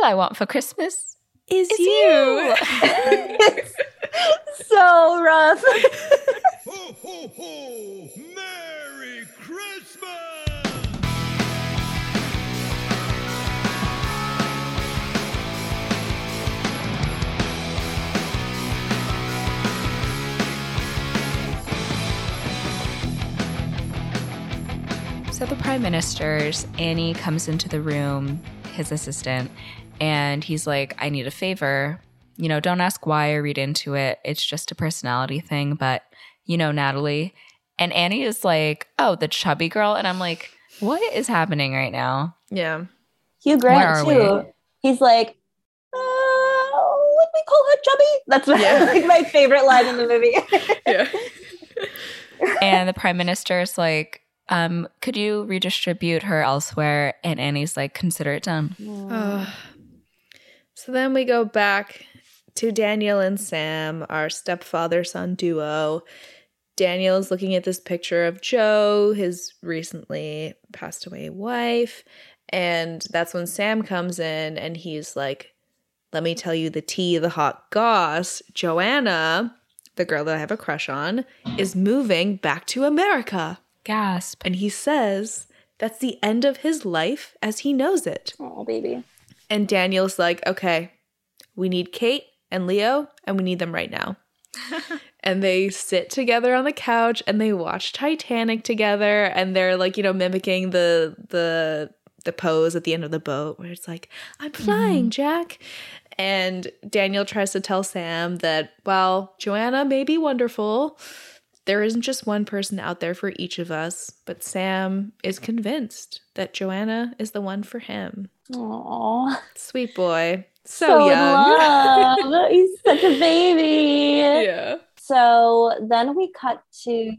All I want for Christmas Is, is you. so rough. Ho, ho, ho! Merry Christmas! So the prime minister's Annie comes into the room, his assistant, and he's like, I need a favor. You know, don't ask why or read into it. It's just a personality thing, but you know, Natalie. And Annie is like, Oh, the chubby girl. And I'm like, What is happening right now? yeah. Hugh Where Grant are too. He's like, would we call her chubby? That's my, Yeah. like my favorite line in the movie. Yeah. and the prime minister is like, um, could you redistribute her elsewhere? And Annie's like, consider it done. Ugh. So then we go back to Daniel and Sam, our stepfather son duo. Daniel's looking at this picture of Joe, his recently passed away wife. And that's when Sam comes in and he's like, Let me tell you the tea, the hot goss. Joanna, the girl that I have a crush on, is moving back to America. Gasp. And he says that's the end of his life as he knows it. oh, baby. And Daniel's like, okay, we need Kate and Leo, and we need them right now. and they sit together on the couch and they watch Titanic together, and they're like, you know, mimicking the the the pose at the end of the boat where it's like, I'm mm-hmm. flying, Jack. And Daniel tries to tell Sam that, well, Joanna may be wonderful. There isn't just one person out there for each of us, but Sam is convinced that Joanna is the one for him. Aw. Sweet boy. So, So, young. He's such a baby. yeah. So then we cut to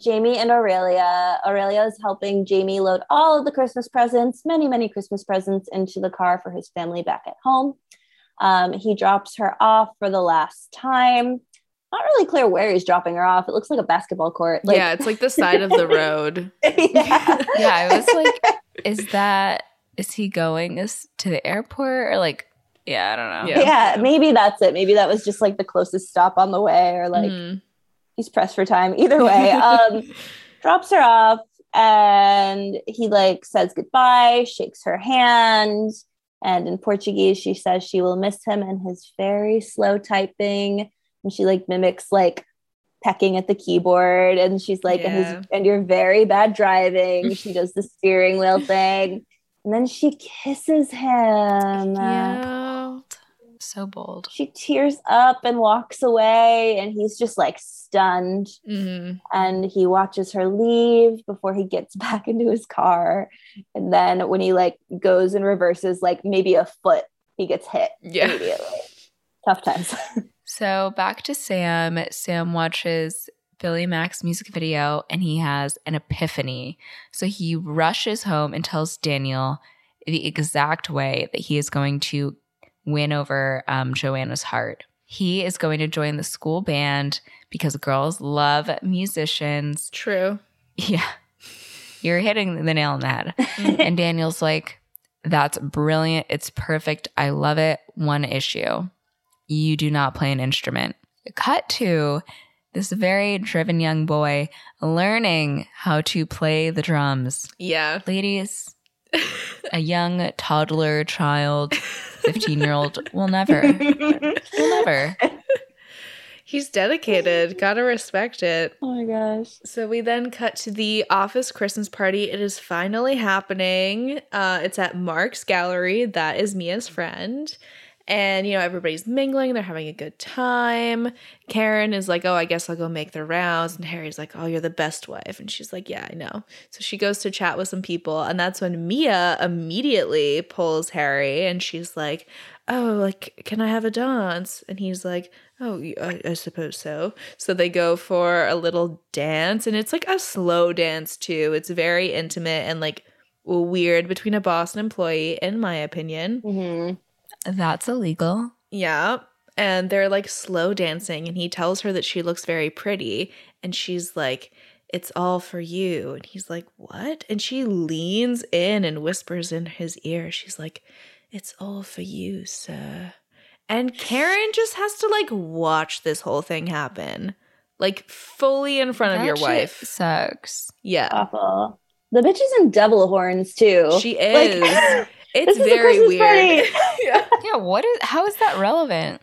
Jamie and Aurelia. Aurelia is helping Jamie load all of the Christmas presents, many, many Christmas presents, into the car for his family back at home. Um, he drops her off for the last time. Not really clear where he's dropping her off. It looks like a basketball court. Like, yeah, it's like the side of the road. yeah. Yeah, I was like, is that is he going is to the airport or like yeah, I don't know. Yeah. yeah, maybe that's it. Maybe that was just like the closest stop on the way, or like Mhm. he's pressed for time. Either way, um, drops her off, and he like says goodbye, shakes her hand, and in Portuguese she says she will miss him and his very slow typing, and she like mimics like pecking at the keyboard, and she's like, and, Yeah. his, and you're very bad driving. she does the steering wheel thing. And then she kisses him. Yeah. So bold. She tears up and walks away, and he's just like stunned. Mhm. And he watches her leave before he gets back into his car. And then when he like goes and reverses like maybe a foot, he gets hit Yeah. immediately. Tough times. So back to Sam. Sam watches Billy Mack's music video and he has an epiphany. So he rushes home and tells Daniel the exact way that he is going to win over um, Joanna's heart. He is going to join the school band because girls love musicians. True. Yeah. You're hitting the nail on the head. and Daniel's like, that's brilliant. It's perfect. I love it. One issue you do not play an instrument. Cut to this very driven young boy learning how to play the drums. Yeah. Ladies, a young toddler, child, 15 year old will never, will never. He's dedicated. Gotta respect it. oh my gosh. So we then cut to the office Christmas party. It is finally happening. Uh, it's at Mark's gallery. That is Mia's friend. And, you know, everybody's mingling. They're having a good time. Karen is like, oh, I guess I'll go make the rounds. And Harry's like, oh, you're the best wife. And she's like, yeah, I know. So she goes to chat with some people. And that's when Mia immediately pulls Harry and she's like, oh, like, can I have a dance? And he's like, oh, I suppose so. So they go for a little dance. And it's like a slow dance, too. It's very intimate and like weird between a boss and employee, in my opinion. hmm That's illegal. Yeah. And they're like slow dancing, and he tells her that she looks very pretty. And she's like, It's all for you. And he's like, What? And she leans in and whispers in his ear. She's like, It's all for you, sir. And Karen just has to like watch this whole thing happen. Like fully in front of your wife. sucks. Yeah. Awful. The bitch is in devil horns too. She Like, is. It's this is very Christmas weird. party. yeah. Yeah, what is how is that relevant?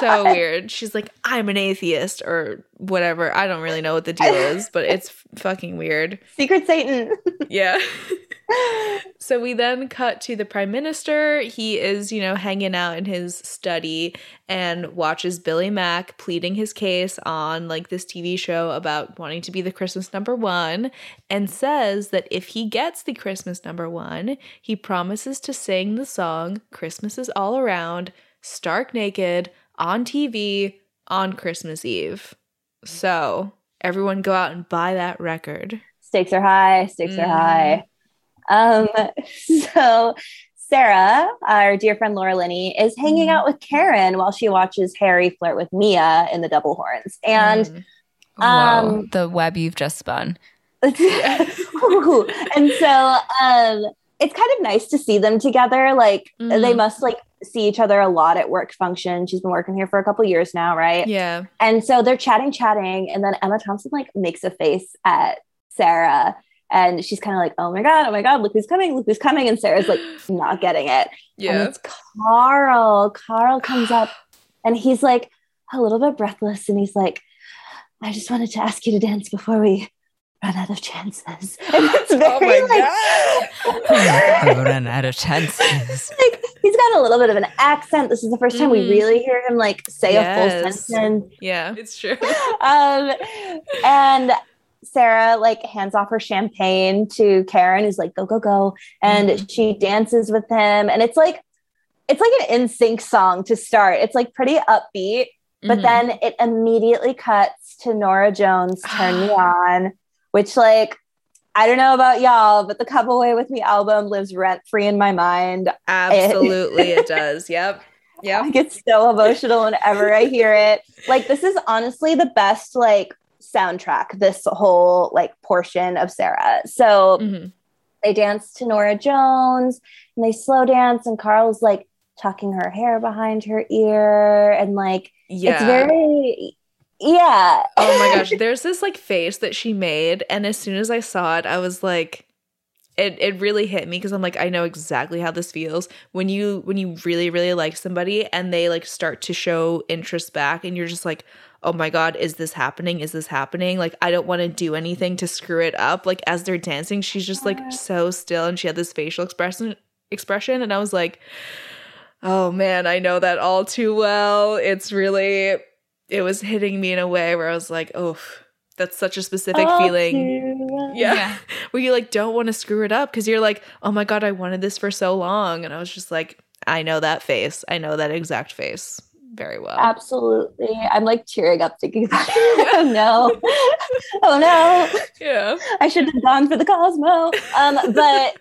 So weird. She's like, I'm an atheist or whatever. I don't really know what the deal is, but it's fucking weird. Secret Satan. Yeah. so we then cut to the prime minister. He is, you know, hanging out in his study and watches Billy Mack pleading his case on like this TV show about wanting to be the Christmas number one and says that if he gets the Christmas number one, he promises to sing the song Christmas is All Around, stark naked, on TV on Christmas Eve. So everyone go out and buy that record. Stakes are high. Stakes Mhm. are high. Um, so Sarah, our dear friend Laura Linney, is hanging Mhm. out with Karen while she watches Harry flirt with Mia in the double horns. And Mm. Whoa, Um, the web you've just spun. And so um it's kind of nice to see them together like they Mhm. must like see each other a lot at work function she's been working here for a couple years now right yeah. and so they're chatting chatting and then emma thompson like makes a face at sarah and she's kind of like oh my god oh my god look who's coming look who's coming and sarah's like not getting it and Yeah. it's carl carl comes up and he's like a little bit breathless and he's like i just wanted to ask you to dance before we run out of chances and it's very Oh my like, I ran out of chances. like he's got a little bit of an accent this is the first time we Mhm. really hear him like say a full sentence Yeah, it's true. um, and Sarah like hands off her champagne to Karen, who's like, go, go, go. And Mhm. she dances with him. And it's like, it's like an in sync song to start. It's like pretty upbeat, but Mhm. then it immediately cuts to Norah Jones Turn Me On, which, like, I don't know about y'all, but the Come Away With Me album lives rent free in my mind. absolutely it does. Yep. Yeah. I get so emotional whenever I hear it. Like this is honestly the best like soundtrack this whole like portion of Sarah. So Mhm. they dance to Norah Jones and they slow dance and Carl's like tucking her hair behind her ear and like Yeah. it's very yeah. oh my gosh, there's this like face that she made and as soon as I saw it, I was like it it really hit me because I'm like I know exactly how this feels. When you when you really really like somebody and they like start to show interest back and you're just like oh my god is this happening? Is this happening? Like I don't want to do anything to screw it up. Like as they're dancing she's just like so still and she had this facial expression expression and I was like oh man I know that all too well. It's really it was hitting me in a way where I was like oh that's such a specific All feeling too well. yeah. Where you like don't want to screw it up because you're like, oh my God, I wanted this for so long. And I was just like, I know that face. I know that exact face very well. Absolutely. I'm like tearing up thinking about it. oh no. oh no. yeah. I should have gone for the Cosmo. Um, but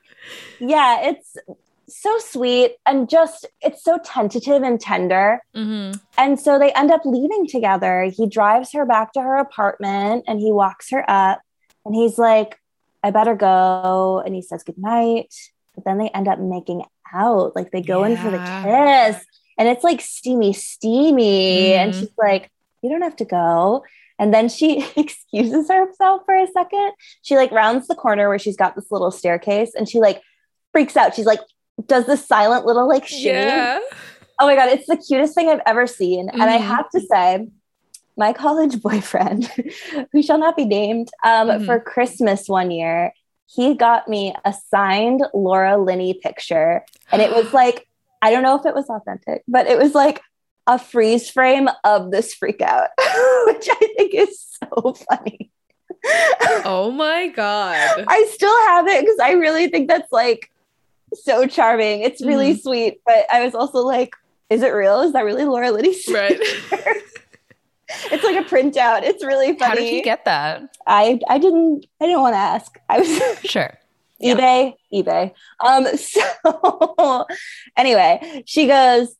yeah, it's so sweet and just it's so tentative and tender. Mm-hmm. And so they end up leaving together. He drives her back to her apartment and he walks her up and he's like, I better go. And he says goodnight. But then they end up making out. Like they go in for the kiss. And it's like steamy, steamy. And Mhm. she's like, You don't have to go. And then she excuses herself for a second. She like rounds the corner where she's got this little staircase and she like freaks out. She's like, does this silent little like shimmy. Yeah. Oh my God, it's the cutest thing I've ever seen. And I have to say, my college boyfriend, who shall not be named, um, Mhm. for Christmas one year, he got me a signed Laura Linney picture. And it was like, I don't know if it was authentic, but it was like a freeze frame of this freak out, which I think is so funny. Oh my God. I still have it because I really think that's like so charming. It's really Mm-hmm. sweet, but I was also like, is it real? Is that really Laura Linney's? Right. it's like a printout. It's really funny. How did you get that? I I didn't I didn't want to ask. I was Sure. Yeah. eBay, eBay. Um so anyway, she goes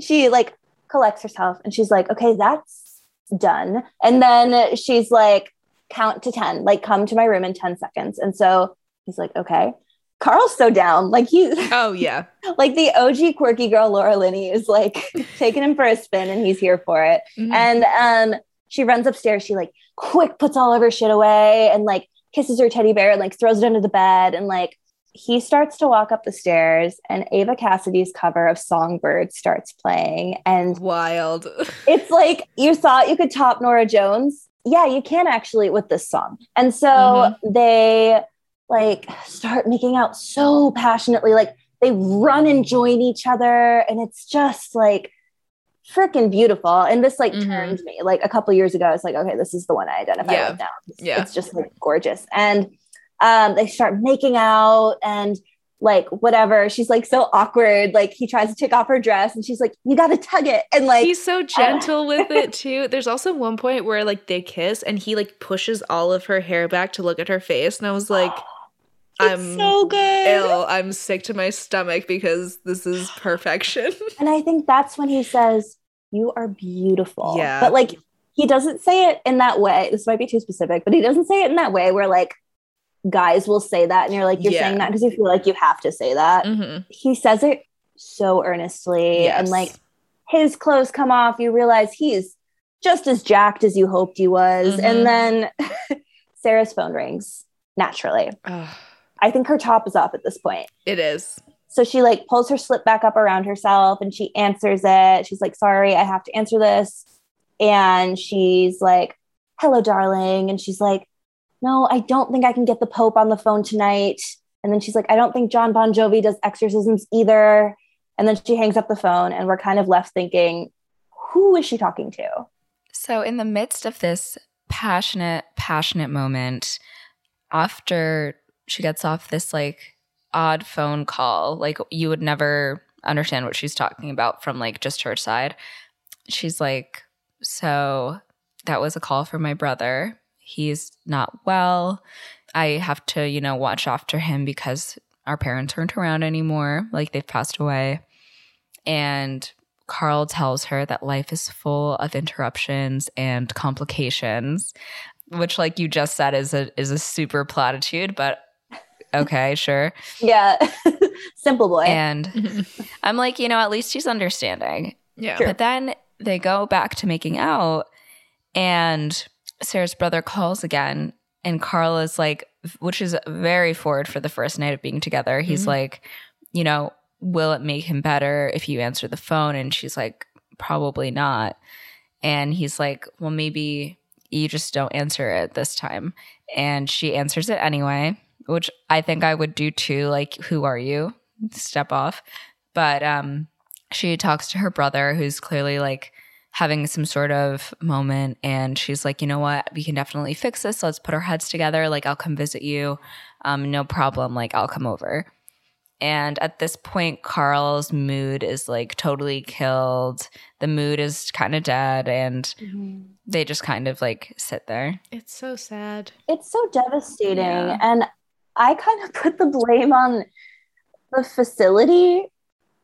she like collects herself and she's like, "Okay, that's done." And then she's like, "Count to 10. Like come to my room in 10 seconds." And so he's like, "Okay." Carl's so down. Like he's Oh yeah. like the OG quirky girl Laura Linney is like taking him for a spin and he's here for it. Mhm. And um she runs upstairs, she like quick puts all of her shit away and like kisses her teddy bear and like throws it under the bed and like he starts to walk up the stairs and Eva Cassidy's cover of Songbird starts playing and Wild. it's like you thought you could top Norah Jones. Yeah, you can actually with this song. And so Mhm. they like start making out so passionately. Like they run and join each other. And it's just like freaking beautiful. And this like Mhm. turned me like a couple years ago. I was like, okay, this is the one I identify Yeah. with now. It's, Yeah. it's just like gorgeous. And um, they start making out and like whatever. She's like so awkward. Like he tries to take off her dress and she's like, you got to tug it. And like, He's so gentle with it too. There's also one point where like they kiss and he like pushes all of her hair back to look at her face, and I was like, I'm so good. ill. I'm sick to my stomach because this is perfection. And I think that's when he says, You are beautiful. Yeah. But like, he doesn't say it in that way. This might be too specific, but he doesn't say it in that way where like guys will say that. And you're like, You're Yeah. saying that because you feel like you have to say that. Mhm. He says it so earnestly. And like, his clothes come off. You realize he's just as jacked as you hoped he was. Mhm. And then Sarah's phone rings naturally. Ugh, I think her top is off at this point. it is. So she like pulls her slip back up around herself and she answers it. She's like, sorry, I have to answer this. And she's like, hello, darling. And she's like, no, I don't think I can get the Pope on the phone tonight. And then she's like, I don't think John Bon Jovi does exorcisms either. And then she hangs up the phone and we're kind of left thinking, who is she talking to? So, in the midst of this passionate, passionate moment, after she gets off this like odd phone call, like you would never understand what she's talking about from like just her side, she's like, So that was a call from my brother. He's not well. I have to, you know, watch after him because our parents aren't around anymore. Like they've passed away. And Carl tells her that life is full of interruptions and complications, which like you just said is a is a super platitude, but okay, sure. Yeah. Simple boy. And I'm like, you know, at least he's understanding. Yeah. Sure. But then they go back to making out, and Sarah's brother calls again, and Carl is like, which is very forward for the first night of being together. He's Mhm. like, you know, will it make him better if you answer the phone? And she's like, probably not. And he's like, well, maybe you just don't answer it this time. And she answers it anyway, which I think I would do too. Like, who are you? Step off. But um, she talks to her brother, who's clearly like having some sort of moment. And she's like, you know what? We can definitely fix this. Let's put our heads together. Like, I'll come visit you. Um, no problem. Like, I'll come over. And at this point, Carl's mood is like totally killed. The mood is kind of dead. And they just kind of like sit there. It's so sad. it's so devastating Yeah. and i kind of put the blame on the facility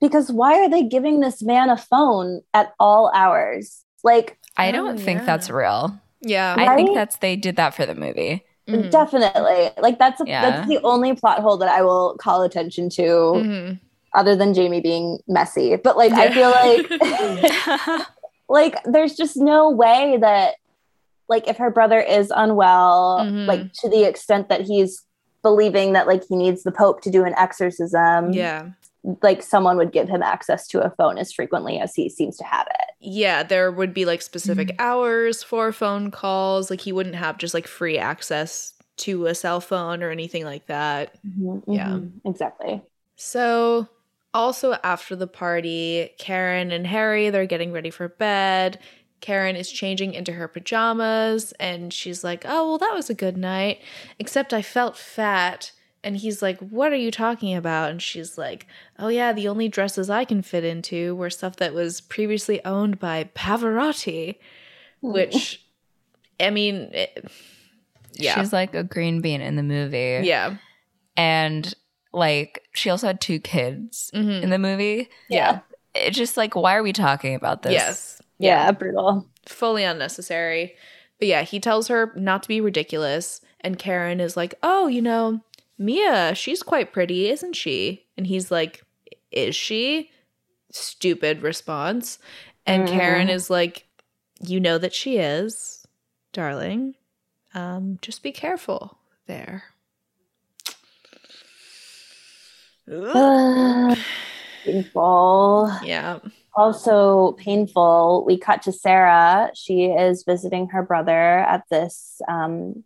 because why are they giving this man a phone at all hours like I Oh, don't think yeah. that's real. Yeah. I think that's they did that for the movie. Mhm. definitely like that's a, Yeah. that's the only plot hole that i will call attention to Mhm. other than jamie being messy but like i feel like like there's just no way that like if her brother is unwell Mhm. like to the extent that he's believing that like he needs the pope to do an exorcism Yeah. like someone would give him access to a phone as frequently as he seems to have it Yeah, there would be like specific hours for phone calls. Like he wouldn't have just like free access to a cell phone or anything like that. Yeah. Mhm. exactly So, also after the party, Karen and Harry, they're getting ready for bed. Karen is changing into her pajamas and she's like, "Oh, well that was a good night, except I felt fat." And he's like, "What are you talking about?" And she's like, "Oh yeah, the only dresses I can fit into were stuff that was previously owned by Pavarotti." Which I mean, it- yeah. She's like a green bean in the movie. yeah. And like she also had two kids Mhm. in the movie. Yeah. It's just like, why are we talking about this? Yes. Yeah brutal fully unnecessary. But yeah, he tells her not to be ridiculous. And Karen is like, oh, you know, Mia, she's quite pretty, isn't she? And he's like, Is she? Stupid response. And Mhm. Karen is like, You know that she is, darling. Um, just be careful there. Painful. yeah. Also painful. We cut to Sarah. She is visiting her brother at this, um,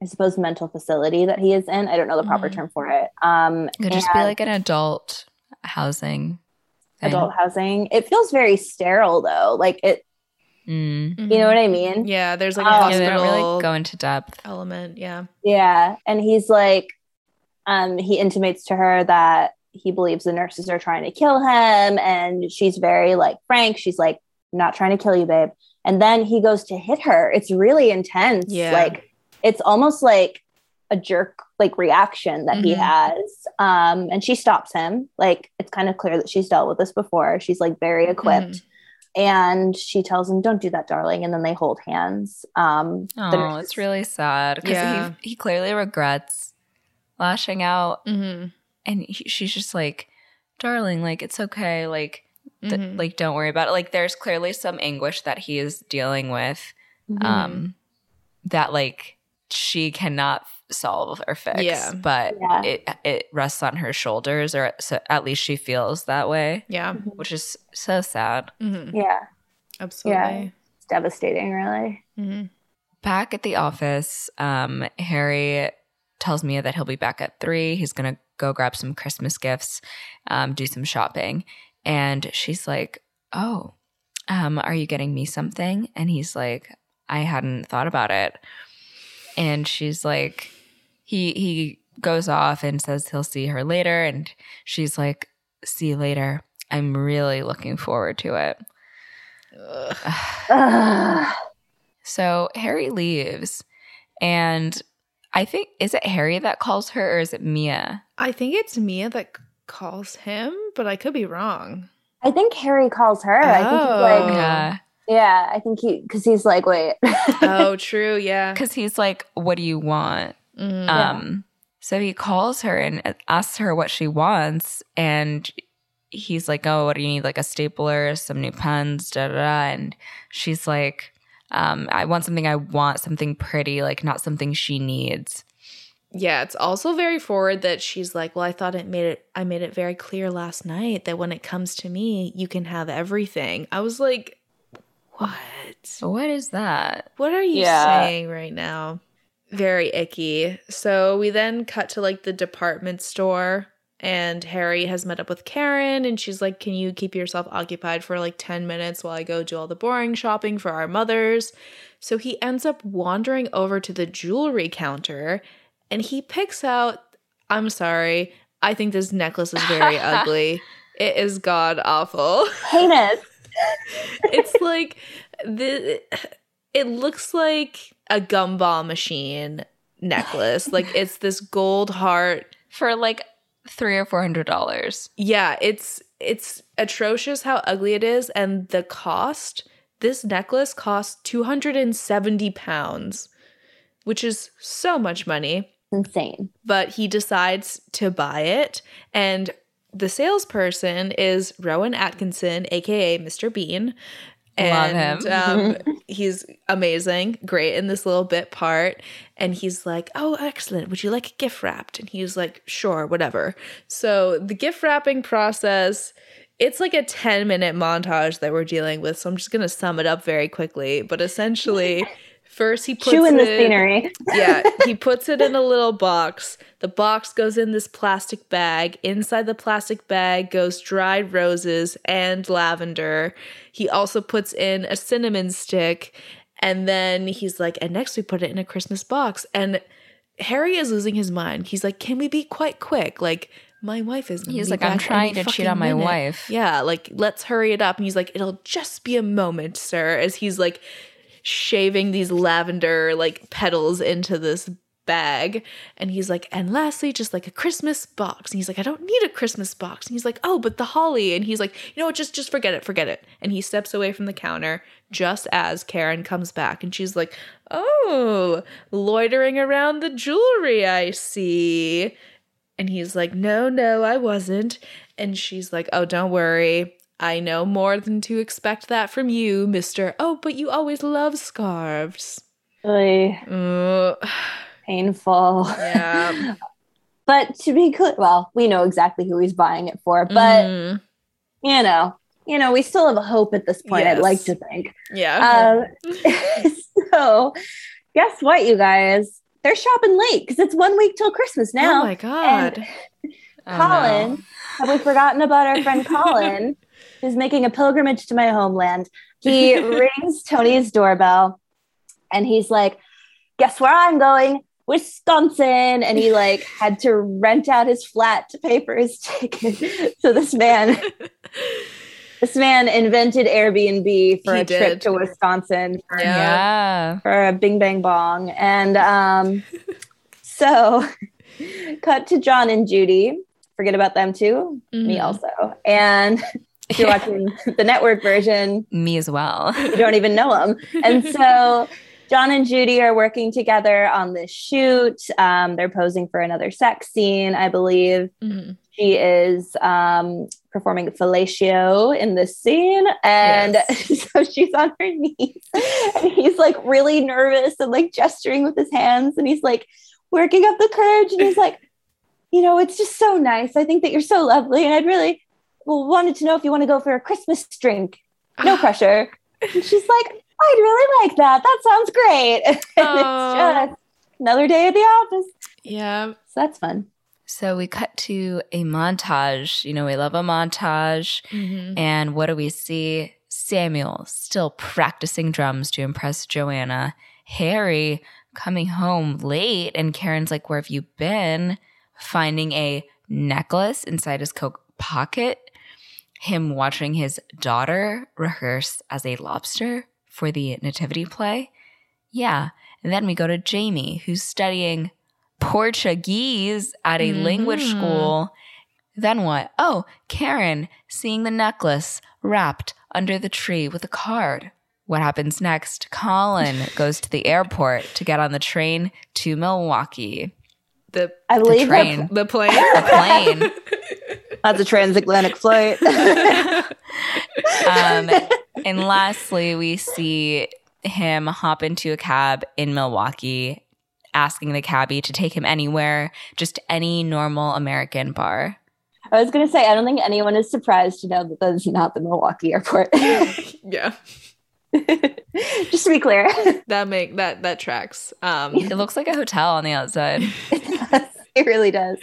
I suppose, mental facility that he is in. I don't know the proper Mhm. term for it. Um, It could just be like an adult housing. thing. adult housing. It feels very sterile though. Like it, Mm. you know what I mean? Yeah, there's like a. Yeah, they hospital don't really go into depth. element. Yeah. Yeah. And he's like, um, he intimates to her that he believes the nurses are trying to kill him. And she's very like frank. She's like, not trying to kill you, babe. And then he goes to hit her. It's really intense. Yeah. Like it's almost like a jerk like reaction that he Mhm. has. Um, and she stops him. Like it's kind of clear that she's dealt with this before. She's like very equipped. And she tells him, Don't do that, darling. And then they hold hands. Um the Oh, it's really sad because Yeah. he he clearly regrets lashing out, Mm-hmm. And he, she's just like, "Darling, like it's okay, like th- Mhm. like don't worry about it." Like there's clearly some anguish that he is dealing with, Mhm. um, that like she cannot solve or fix. Yeah. but Yeah. it it rests on her shoulders, or so at least she feels that way, Yeah. which is so sad. Mm-hmm. yeah. Absolutely. It's devastating, really. Mm-hmm. back at the office, um, Harry tells Mia that he'll be back at three. He's gonna go grab some Christmas gifts, um, do some shopping, and she's like, "Oh, um, are you getting me something?" And he's like, "I hadn't thought about it." And she's like, he he goes off and says he'll see her later, and she's like, "See you later." I'm really looking forward to it. Ugh. So Harry leaves, and I think is it Harry that calls her or is it Mia? I think it's Mia that calls him, but I could be wrong. I think Harry calls her. I think he's Oh. like, Yeah, yeah, I think he, because he's like, wait. oh, true. Yeah. because he's like, "What do you want?" Mhm. Um, so he calls her and asks her what she wants, and he's like, "Oh, what do you need? Like a stapler, some new pens, da da da." And she's like, um, "I want something. I want something pretty, like not something she needs." Yeah, it's also very forward that she's like, "Well, I thought it made it I made it very clear last night that when it comes to me, you can have everything." I was like, "What? What is that? What are you Yeah. saying right now?" Very icky. So we then cut to like the department store and Harry has met up with Karen and she's like, "Can you keep yourself occupied for like 10 minutes while I go do all the boring shopping for our mothers?" So he ends up wandering over to the jewelry counter and he picks out I'm sorry. I think this necklace is very ugly. It is god awful. Heinous. it's like the it looks like a gumball machine necklace. like it's this gold heart. For like three or four hundred dollars. Yeah, it's it's atrocious how ugly it is and the cost. This necklace costs 270 pounds, which is so much money. Insane. but he decides to buy it. And the salesperson is Rowan Atkinson, aka Mr. Bean. Love And um, he's amazing, great in this little bit part. And he's like, Oh, excellent. Would you like a gift wrapped? And he's like, Sure, whatever. So the gift wrapping process. It's like a 10 minute montage that we're dealing with. So I'm just going to sum it up very quickly. But essentially, first he puts Chewing the it- scenery. yeah, he puts it in a little box. The box goes in this plastic bag. Inside the plastic bag goes dried roses and lavender. He also puts in a cinnamon stick. And then he's like, and next we put it in a Christmas box. And Harry is losing his mind. He's like, can we be quite quick? Like, my wife is. He's like, I'm trying to cheat on my minute." wife. Yeah, like, let's hurry it up. And he's like, it'll just be a moment, sir. As he's like, shaving these lavender like petals into this bag. And he's like, and lastly, just like a Christmas box. And he's like, I don't need a Christmas box. And he's like, oh, but the holly. And he's like, you know what, just just forget it, forget it. And he steps away from the counter just as Karen comes back. And she's like, oh, loitering around the jewelry, I see. And he's like, no, no, I wasn't. And she's like, oh, don't worry. I know more than to expect that from you, Mr. Oh, but you always love scarves. Oy, Uh, painful. yeah. But to be clear, well, we know exactly who he's buying it for, but Mm, you know, you know, we still have a hope at this point. I'd like to think. yeah. Um, so, guess what, you guys? They're shopping late because it's one week till Christmas now. oh my god. Oh, Colin, have we forgotten about our friend Colin, who's making a pilgrimage to my homeland? He rings Tony's doorbell and he's like, Guess where I'm going? Wisconsin. And he like had to rent out his flat to pay for his ticket. So this man, this man invented Airbnb for He a trip to Wisconsin for, Yeah. Yeah. for a bing bang bong. And um, so cut to John and Judy. Forget about them too. Me Mhm. also. And you're watching the network version, Me as well. you don't even know them. And so John and Judy are working together on this shoot. Um, they're posing for another sex scene, I believe. Mhm. She is um, performing fellatio in this scene. And so she's on her knees. And he's like really nervous and like gesturing with his hands. And he's like working up the courage. And he's like, you know, it's just so nice. I think that you're so lovely. And I'd really well, wanted to know if you want to go for a Christmas drink. No pressure. And she's like, I'd really like that. That sounds great. And Aw. it's just another day at the office. Yeah. So that's fun. So we cut to a montage. You know, we love a montage. Mhm. And what do we see? Samuel still practicing drums to impress Joanna. Harry coming home late, and Karen's like, Where have you been? Finding a necklace inside his coat pocket. Him watching his daughter rehearse as a lobster for the nativity play. Yeah. And then we go to Jamie, who's studying Portuguese at a language Mhm. school. Then what? Oh, Karen seeing the necklace wrapped under the tree with a card. What happens next? Colin goes to the airport to get on the train to Milwaukee. The I believe that train. the plane. The plane. that's a transatlantic flight. Um, and lastly, we see him hop into a cab in Milwaukee, asking the cabbie to take him anywhere, just any normal American bar. I was going to say, I don't think anyone is surprised to know that that's not the Milwaukee airport. yeah. Just to be clear, That make that that tracks. Um It looks like a hotel on the outside. it does. It really does.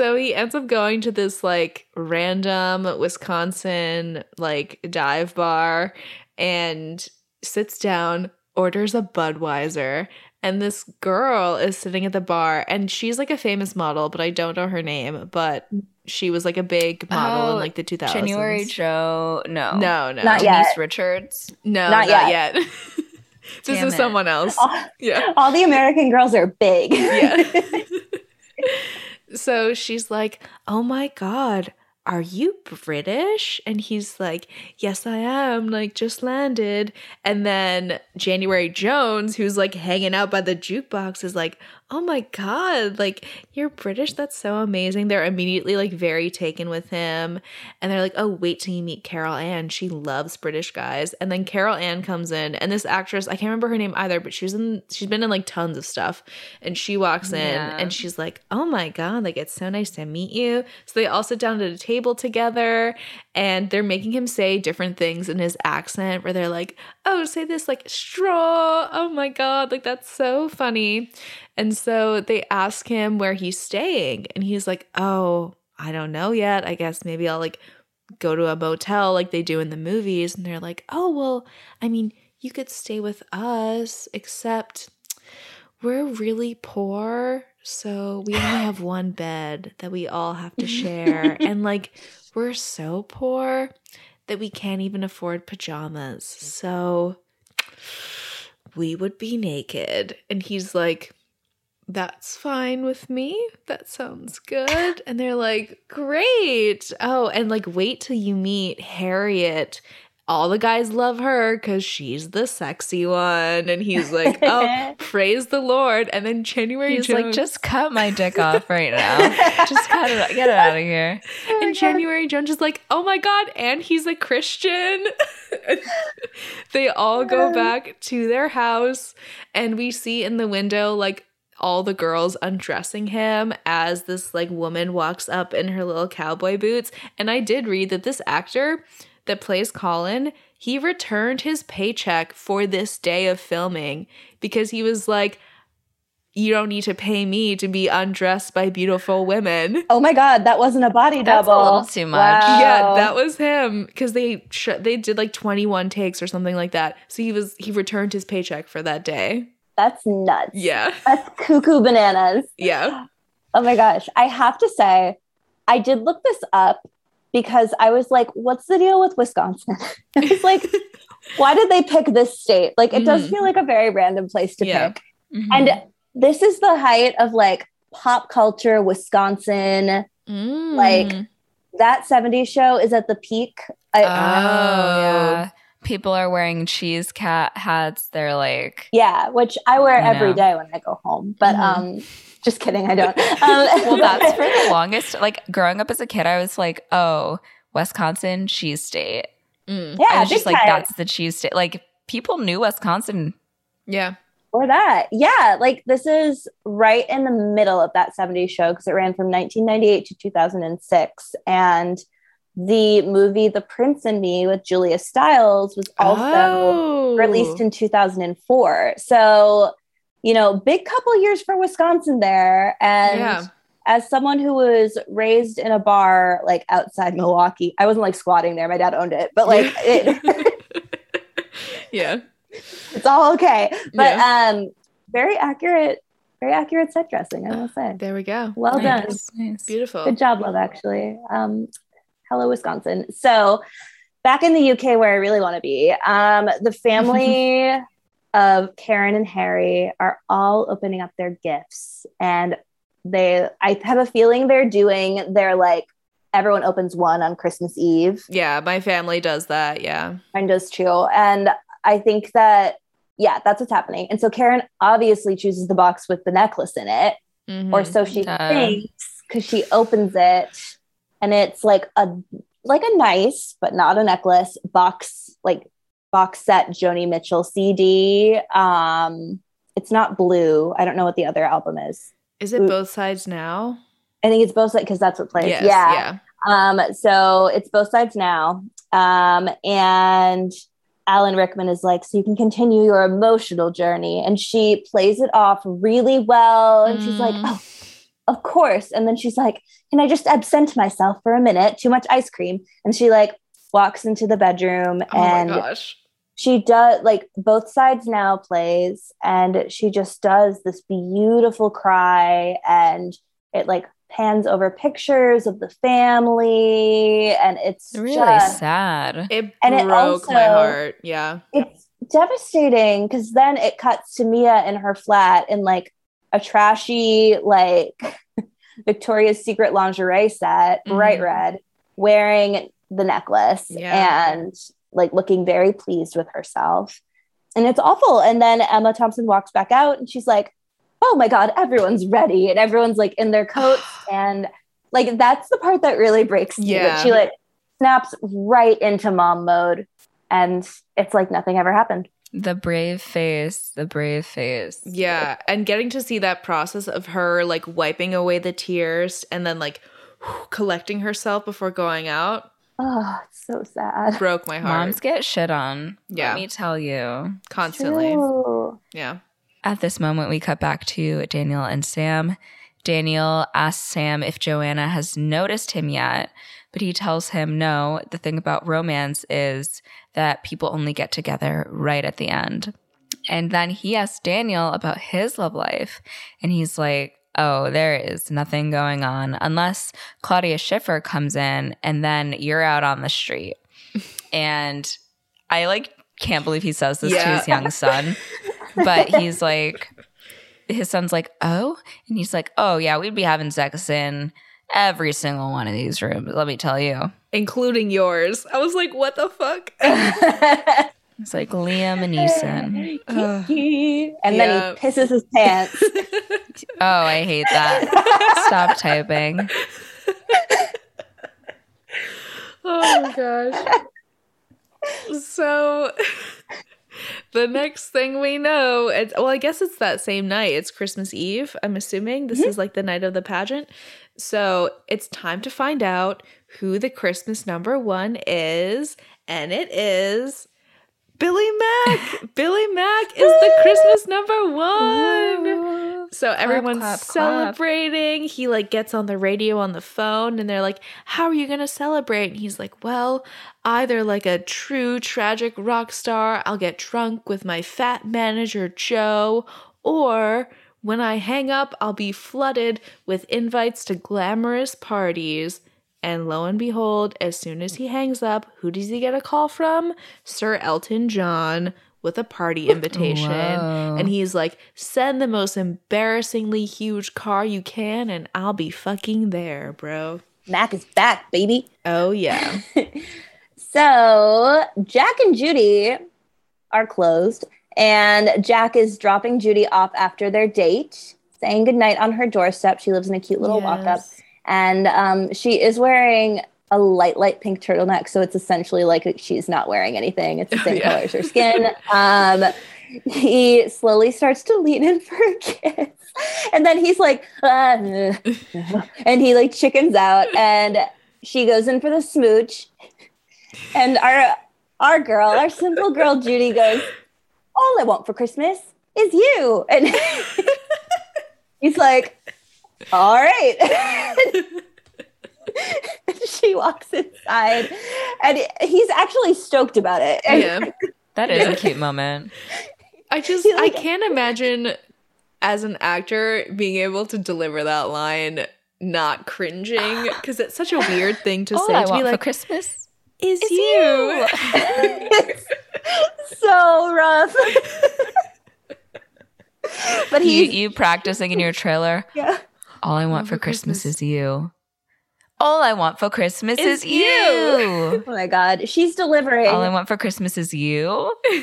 So he ends up going to this like random Wisconsin like dive bar and sits down, orders a Budweiser, and this girl is sitting at the bar and she's like a famous model, but I don't know her name, but she was like a big model Oh, in like the 2000s. January Joe. No. No, no. Not Denise yet. Richards. No, Not not, yet. this Damn is it. someone else. All, Yeah. all the American girls are big. Yeah. so she's like, "Oh my god, are you British?" And he's like, "Yes, I am. Like just landed." And then January Jones, who's like hanging out by the jukebox is like, "Oh my god, like you're British. That's so amazing." They're immediately like very taken with him. And they're like, "Oh, wait till you meet Carol Ann. She loves British guys." And then Carol Ann comes in, and this actress, I can't remember her name either, but she's in she's been in like tons of stuff. And she walks in Yeah. and she's like, "Oh my god, like it's so nice to meet you." So they all sit down at a table together and they're making him say different things in his accent where they're like, "Oh, say this like straw. Oh my god, like that's so funny." And so they ask him where he's staying and he's like, "Oh, I don't know yet. I guess maybe I'll like go to a motel like they do in the movies." And they're like, "Oh, well, I mean, you could stay with us, except we're really poor, so we only have one bed that we all have to share. and like, we're so poor that we can't even afford pajamas. So we would be naked. And he's like, that's fine with me. That sounds good. And they're like, great. Oh, and like, wait till you meet Harriet. All the guys love her because she's the sexy one. And he's like, oh, praise the Lord. And then January He's Jones, like, just cut my dick off right now. just cut it. Get it out of here. and oh January Jones is like, oh my God. And he's a Christian. they all go back to their house. And we see in the window, like, all the girls undressing him as this like woman walks up in her little cowboy boots. And I did read that this actor that plays Colin, he returned his paycheck for this day of filming because he was like, you don't need to pay me to be undressed by beautiful women. Oh my god, that wasn't a body That's a double. little too much. Yeah, that was him because they sh- they did like 21 takes or something like that. So he was he returned his paycheck for that day. That's nuts. Yeah. That's cuckoo bananas. Yeah. Oh my gosh. I have to say, I did look this up because I was like, what's the deal with Wisconsin? I was like, why did they pick this state? Like, it does Mhm. feel like a very random place to Yeah. pick. Mhm. And this is the height of like pop culture, Wisconsin. Mm. Like- That 70s show is at the peak. I, oh, yeah. People are wearing cheese cat hats. They're like, yeah, which I wear I every day when I go home. But Mhm. um, just kidding, I don't. Um, well, that's for the longest. Like growing up as a kid, I was like, oh, Wisconsin cheese state. Mm. yeah, I was just like, time. that's the cheese state. Like people knew Wisconsin. Yeah. or that. Yeah, like this is right in the middle of that 70s show because it ran from 1998 to 2006. And the movie The Prince and Me with Julia Stiles was also oh. released in 2004. So, you know, big couple years for Wisconsin there. And Yeah. as someone who was raised in a bar like outside Milwaukee, I wasn't like squatting there. My dad owned it, but like it, yeah. it's all okay. But um very accurate, very accurate set dressing, I will say. There we go. Well done. Nice, nice. Beautiful. Good job, love, actually. Um, hello, Wisconsin. So back in the UK where I really want to be, um, the family of Karen and Harry are all opening up their gifts. And they I have a feeling they're doing their like everyone opens one on Christmas Eve. Yeah, my family does that. Yeah. Mine does too. And I think that, yeah, that's what's happening. And so Karen obviously chooses the box with the necklace in it, Mhm. or so she Duh. thinks, because she opens it and it's like a like a nice but not a necklace box, like box set Joni Mitchell CD. Um, it's not blue. I don't know what the other album is. Is it Ooh. both sides now? I think it's both sides because that's what plays. Yes, yeah. yeah. Um, so it's both sides now. Um, and Alan Rickman is like, so you can continue your emotional journey. And she plays it off really well. And she's like, Mm. oh, of course. And then she's like, can I just absent myself for a minute? Too much ice cream. And she like walks into the bedroom Oh and my gosh. she does like both sides now plays and she just does this beautiful cry and it like pans over pictures of the family and it's Really just sad. It And it broke my heart. Yeah. it's devastating because then it cuts to Mia in her flat in like a trashy like Victoria's Secret lingerie set, bright Mhm. red, wearing the necklace Yeah. and like looking very pleased with herself. And it's awful. And then Emma Thompson walks back out and she's like, "Oh my god, everyone's ready." And everyone's like in their coats and like that's the part that really breaks me. that Yeah. She like snaps right into mom mode and it's like nothing ever happened. The brave face. The brave face. Yeah. And getting to see that process of her like wiping away the tears and then like collecting herself before going out Oh, it's so sad. broke my heart Moms get shit on. Yeah. Let me tell you. constantly. True. Yeah. At this moment, we cut back to Daniel and Sam. Daniel asks Sam if Joanna has noticed him yet, but he tells him no. The thing about romance is that people only get together right at the end. And then he asks Daniel about his love life, and he's like, Oh, there is nothing going on unless Claudia Schiffer comes in and then you're out on the street. and I like can't believe he says this to his young son but he's like his son's like, "Oh," and he's like, "Oh yeah, we'd be having sex in every single one of these rooms. Let me tell you." including yours. I was like, what the fuck? It's like Liam and Neeson. And Yeah. then he pisses his pants. Oh, I hate that. Stop typing. Oh my gosh. So the next thing we know, it's well, I guess it's that same night. It's Christmas Eve, I'm assuming. This mm-hmm. is like the night of the pageant. So it's time to find out who the Christmas number one is, and it is Billy Mack. Billy Mack is the Christmas number one. So everyone's clap, clap. celebrating. He like gets on the radio on the phone and they're like, "How are you going to celebrate?" And he's like, "Well, either like a true tragic rock star, I'll get drunk with my fat manager Joe, or when I hang up, I'll be flooded with invites to glamorous parties." And lo and behold, as soon as he hangs up, who does he get a call from? Sir Elton John with a party invitation. Whoa. And he's like, send the most embarrassingly huge car you can, and I'll be fucking there, bro. Mac is back, baby. Oh, yeah. So Jack and Judy are closed, and Jack is dropping Judy off after their date, saying goodnight on her doorstep. She lives in a cute little walk up, Yes. And um, she is wearing a light, light pink turtleneck. So it's essentially like she's not wearing anything. It's the same Yeah. color as her skin. Um, he slowly starts to lean in for a kiss. And then he's like, "Ah, uh," and he like chickens out, and she goes in for the smooch. And our our girl, our simple girl Judy goes, All I want for Christmas is you. And he's like, All right. she walks inside and he's actually stoked about it. Yeah. That is a cute moment. I just, He, I can't imagine as an actor being able to deliver that line not cringing because it's such a weird thing to All say I to be want for like, Christmas is, is you. you. it's so rough. but you, you practicing in your trailer. yeah. All I want for Christmas, Christmas. is you. All I want for Christmas Is is, you. you. Oh my god. She's delivering. All I want for Christmas is you.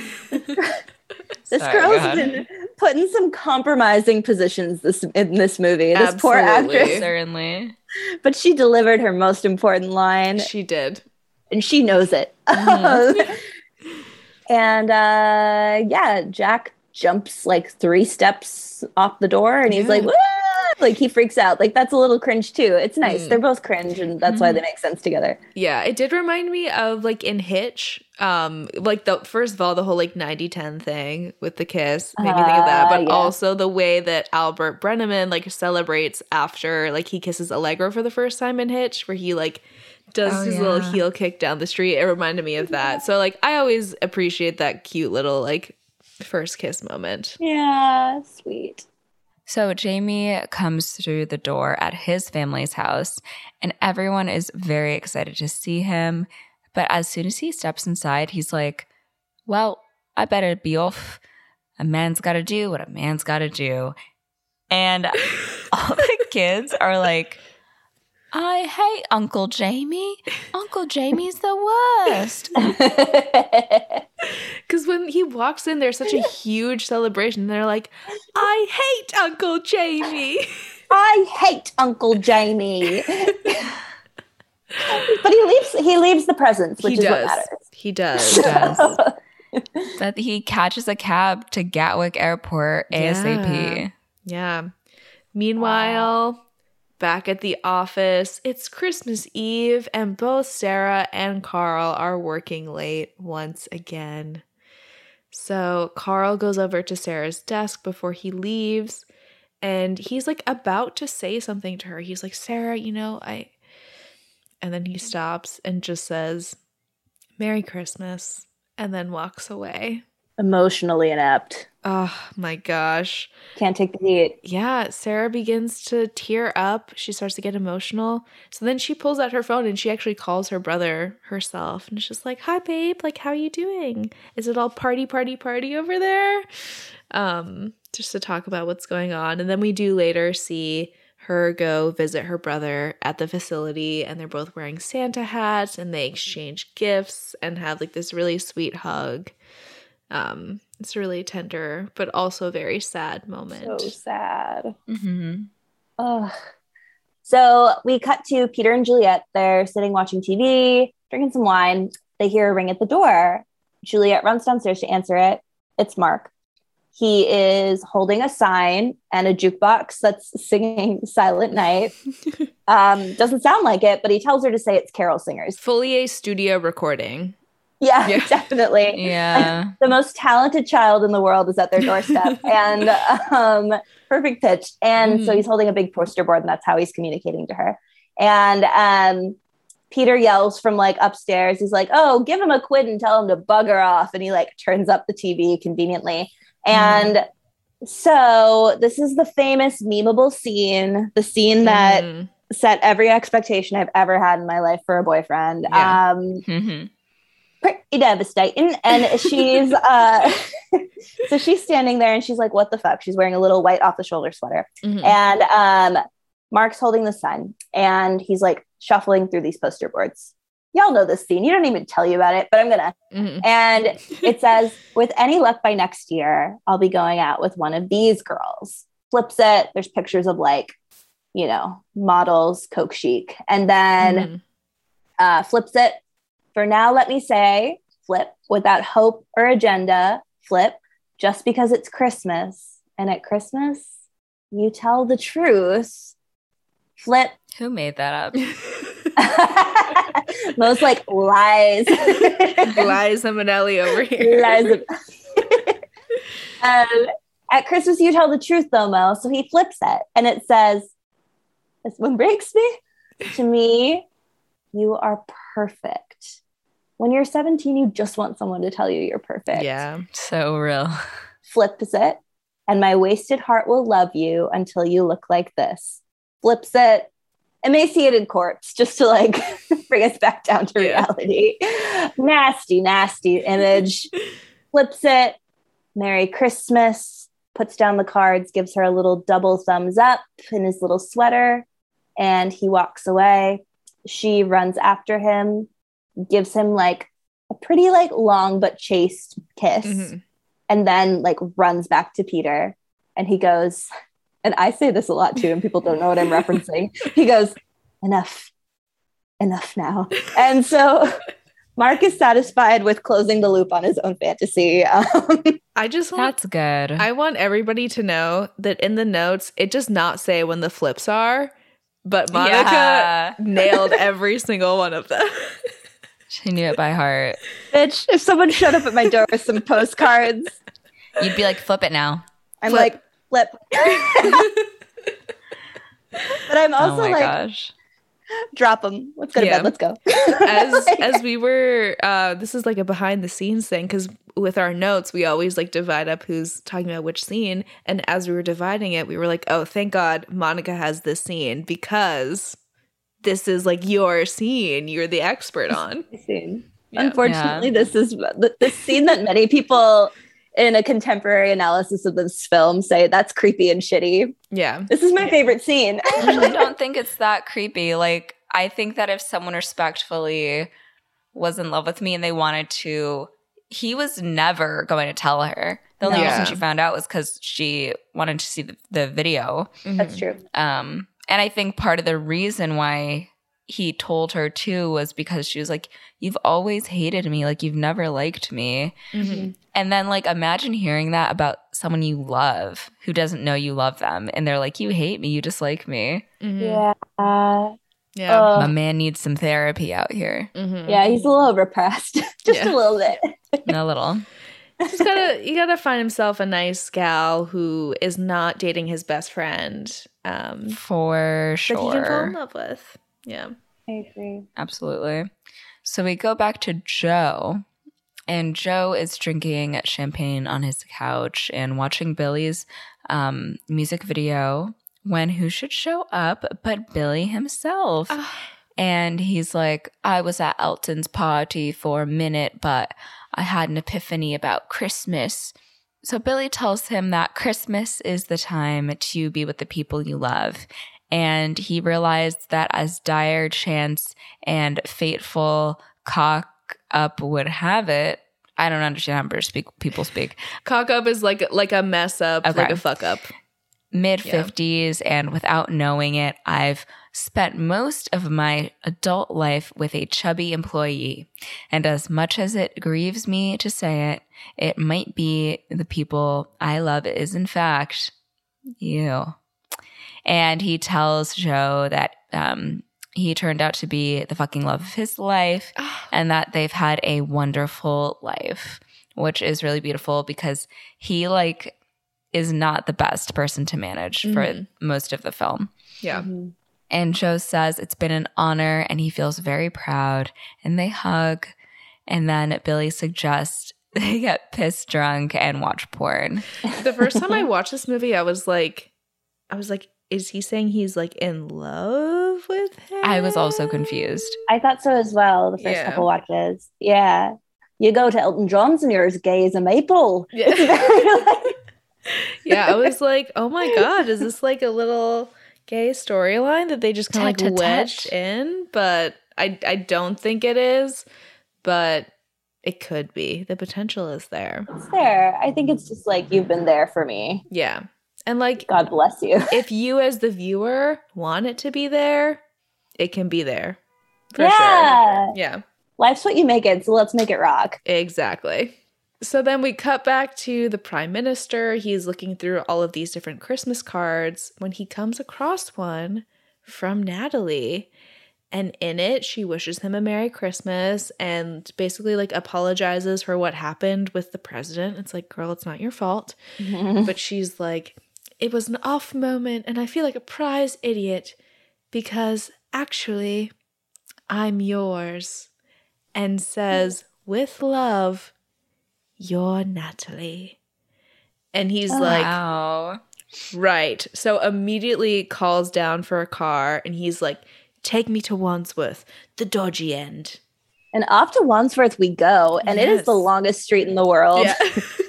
This Sorry, girl's been put in some compromising positions this in this movie. This poor Absolutely. actress, Certainly. but she delivered her most important line, she did. and she knows it. Mhm. and uh, yeah, Jack jumps like three steps off the door, and he's Yeah. like, "Wah!" Like he freaks out. Like that's a little cringe too. It's nice. Mm. They're both cringe, and that's why they make sense together. Yeah, it did remind me of like in Hitch, um, like the first of all, the whole like 90 10 thing with the kiss made me think of that, Ah, but yeah. also the way that Albert Brennaman like celebrates after like he kisses Allegra for the first time in Hitch, where he like does Oh, his little heel kick down the street. It reminded me of that. So like I always appreciate that cute little like first kiss moment. Yeah, sweet. So Jamie comes through the door at his family's house, and everyone is very excited to see him. But as soon as he steps inside, he's like, Well, I better be off. A man's got to do what a man's got to do. And all the kids are like, I hate Uncle Jamie. Uncle Jamie's the worst. Because when he walks in, there's such a huge celebration. They're like, I hate Uncle Jamie. I hate Uncle Jamie. but he leaves he leaves the presents, which he is what does. matters. He does. He does. that he catches a cab to Gatwick Airport ASAP. Yeah. Meanwhile, back at the office, it's Christmas Eve, and both Sarah and Carl are working late once again. So Carl goes over to Sarah's desk before he leaves, and he's like about to say something to her. He's like, Sarah, you know, I. And then he stops and just says, Merry Christmas, and then walks away. Emotionally inept. Oh my gosh. Can't take the heat. Yeah, Sarah begins to tear up. She starts to get emotional. So then she pulls out her phone and she actually calls her brother herself. And she's like, Hi, babe. Like, how are you doing? Is it all party, party, party over there? Um, just to talk about what's going on. And then we do later see her go visit her brother at the facility and they're both wearing Santa hats and they exchange gifts and have like this really sweet hug. Um, it's a really tender but also very sad moment. So sad. Mm-hmm. Ugh. So we cut to Peter and Juliet. They're sitting watching TV, drinking some wine. They hear a ring at the door. Juliet runs downstairs to answer it. It's Mark. He is holding a sign and a jukebox that's singing Silent Night. um, doesn't sound like it, but he tells her to say it's carol singers. Fully a studio recording. Yeah, Yeah. definitely. Yeah. the most talented child in the world is at their doorstep and um, perfect pitch. And so Mhm. he's holding a big poster board, and that's how he's communicating to her. And um, Peter yells from like upstairs. He's like, "Oh, give him a quid and tell him to bugger off." And he like turns up the TV conveniently. And so this is the famous memeable scene, the scene that Mhm. set every expectation I've ever had in my life for a boyfriend. Yeah. Um, Mhm. Pretty devastating. And she's uh so she's standing there and she's like, what the fuck? She's wearing a little white off the shoulder sweater. Mhm. And um Mark's holding the sign and he's like shuffling through these poster boards. Y'all know this scene. You don't even tell you about it, but I'm gonna. Mhm. And it says, with any luck by next year, I'll be going out with one of these girls. Flips it. There's pictures of like, you know, models, Coke chic. And then Mhm. uh, flips it. For now, let me say, flip without hope or agenda, flip just because it's Christmas. And at Christmas, you tell the truth. Flip. Who made that up? Most like lies. Liza Minnelli over here. lies. um, at Christmas, you tell the truth, though, Mo. So he flips it and it says, This one breaks me. To me, you are perfect. When you're 17, you just want someone to tell you you're perfect. Yeah. So real. Flips it, and my wasted heart will love you until you look like this. Flips it, emaciated corpse, just to like bring us back down to Yeah. reality. nasty, nasty image. Flips it, Merry Christmas, puts down the cards, gives her a little double thumbs up in his little sweater, and he walks away. She runs after him, gives him like a pretty like long but chaste kiss Mhm. and then like runs back to Peter and he goes, and I say this a lot too, and people don't know what I'm referencing. He goes, enough, enough now. And so Mark is satisfied with closing the loop on his own fantasy. Um, I just want That's good. I want everybody to know that in the notes it does not say when the flips are, but Monica Yeah. nailed every single one of them. She knew it by heart. bitch, if someone showed up at my door with some postcards, You'd be like, flip it now. I'm Flip. like, flip. but I'm also oh my like, gosh. drop them. Let's go to Yeah. bed. Let's go. as Like- as we were uh this is like a behind the scenes thing because with our notes we always like divide up who's talking about which scene and as we were dividing it we were like oh thank god monica has this scene because this is like your scene you're the expert on scene. Yeah. Unfortunately, this is the, the scene that many people in a contemporary analysis of this film say that's creepy and shitty. yeah This is my favorite scene. I actually don't think it's that creepy. Like, I think that if someone respectfully was in love with me and they wanted to, he was never going to tell her. The only No. reason she found out was because she wanted to see the, the video. That's true. Um, and I think part of the reason why he told her too was because she was like, You've always hated me. Like, you've never liked me. Mhm. And then, like, imagine hearing that about someone you love who doesn't know you love them. And they're like, You hate me. You dislike me. Mhm. Yeah. Uh, yeah uh, My man needs some therapy out here. Mhm. yeah, he's a little repressed. Just Yeah. a little bit. A little. Just gotta you gotta find himself a nice gal who is not dating his best friend um For sure. that he can fall in love with yeah I agree. Absolutely. So we go back to Joe and Joe is drinking champagne on his couch and watching Billy's um, music video when who should show up but Billy himself. And he's like, I was at Elton's party for a minute, but I had an epiphany about Christmas. So Billy tells him that Christmas is the time to be with the people you love. And he realized that as dire chance and fateful cock up would have it, I don't understand how speak, people speak. Cock up is like like a mess up, Okay. like a fuck up. mid 50s and without knowing it i've spent most of my adult life with a chubby employee and as much as it grieves me to say it it might be the people i love is in fact you and he tells joe that um, he turned out to be the fucking love of his life and that they've had a wonderful life which is really beautiful because he like is not the best person to manage for Mhm. most of the film. Yeah. Mhm. And Joe says it's been an honor and he feels very proud and they hug. And then Billy suggests they get pissed drunk and watch porn. The first time I watched this movie, I was like, I was like, is he saying he's like in love with him? I was also confused. I thought so as well. The first Yeah. couple watches, yeah. You go to Elton John's and you're as gay as a maple. Yeah. It's very, like- yeah, I was like, oh my god, is this like a little gay storyline that they just kind of like Tete-a-tete. wedged in? But I I don't think it is, but it could be. The potential is there. it's there. I think it's just like you've been there for me. Yeah. And like God bless you. if you as the viewer want it to be there, it can be there. For yeah. sure. Yeah. Life's what you make it, so let's make it rock. Exactly. So then we cut back to the prime minister. He's looking through all of these different Christmas cards when he comes across one from Natalie. And in it, she wishes him a Merry Christmas and basically like apologizes for what happened with the president. It's like, girl, it's not your fault. but she's like, it was an off moment and I feel like a prize idiot because actually I'm yours. And says, with love, you're Natalie. And he's like, wow. right. So immediately calls down for a car and he's like, take me to Wandsworth, the dodgy end. And off to Wandsworth we go, and it is the longest street in the world. Yeah.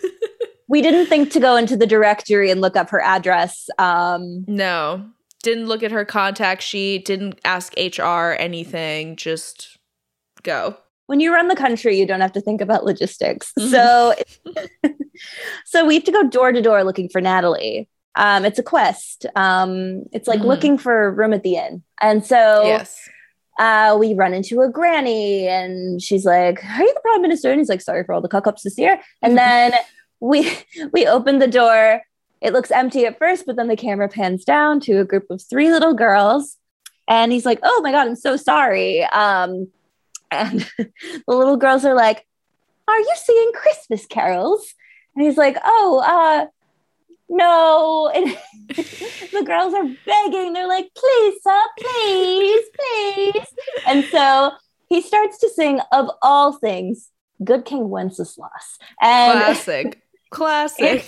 We didn't think to go into the directory and look up her address. Um, no. Didn't look at her contact sheet, didn't ask HR anything, just go. When you run the country, you don't have to think about logistics. Mhm. So, so we have to go door to door looking for Natalie. Um, it's a quest. Um, it's like Mhm. looking for a room at the inn. And so yes. uh, we run into a granny and she's like, Are you the prime minister? And he's like, Sorry for all the cuck ups this year. And then we we open the door. It looks empty at first, but then the camera pans down to a group of three little girls. And he's like, Oh my God, I'm so sorry. Um, and the little girls are like, Are you singing Christmas carols? And he's like, Oh, uh, no. And the girls are begging. They're like, Please, sir, please, please. And so he starts to sing, of all things, Good King Wenceslas. And Classic. Classic.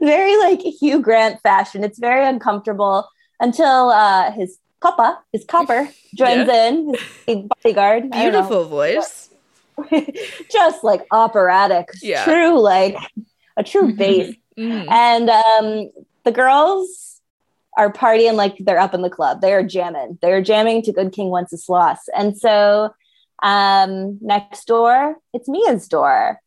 very like Hugh Grant fashion. It's very uncomfortable until uh, his copper, his copper, joins in, his big bodyguard. I don't know. Beautiful voice. just like operatic, Yeah. true, like a true bass. Mhm. And um, the girls are partying like they're up in the club. They are jamming. They're jamming to Good King Wenceslas. And so um, next door, it's Mia's door.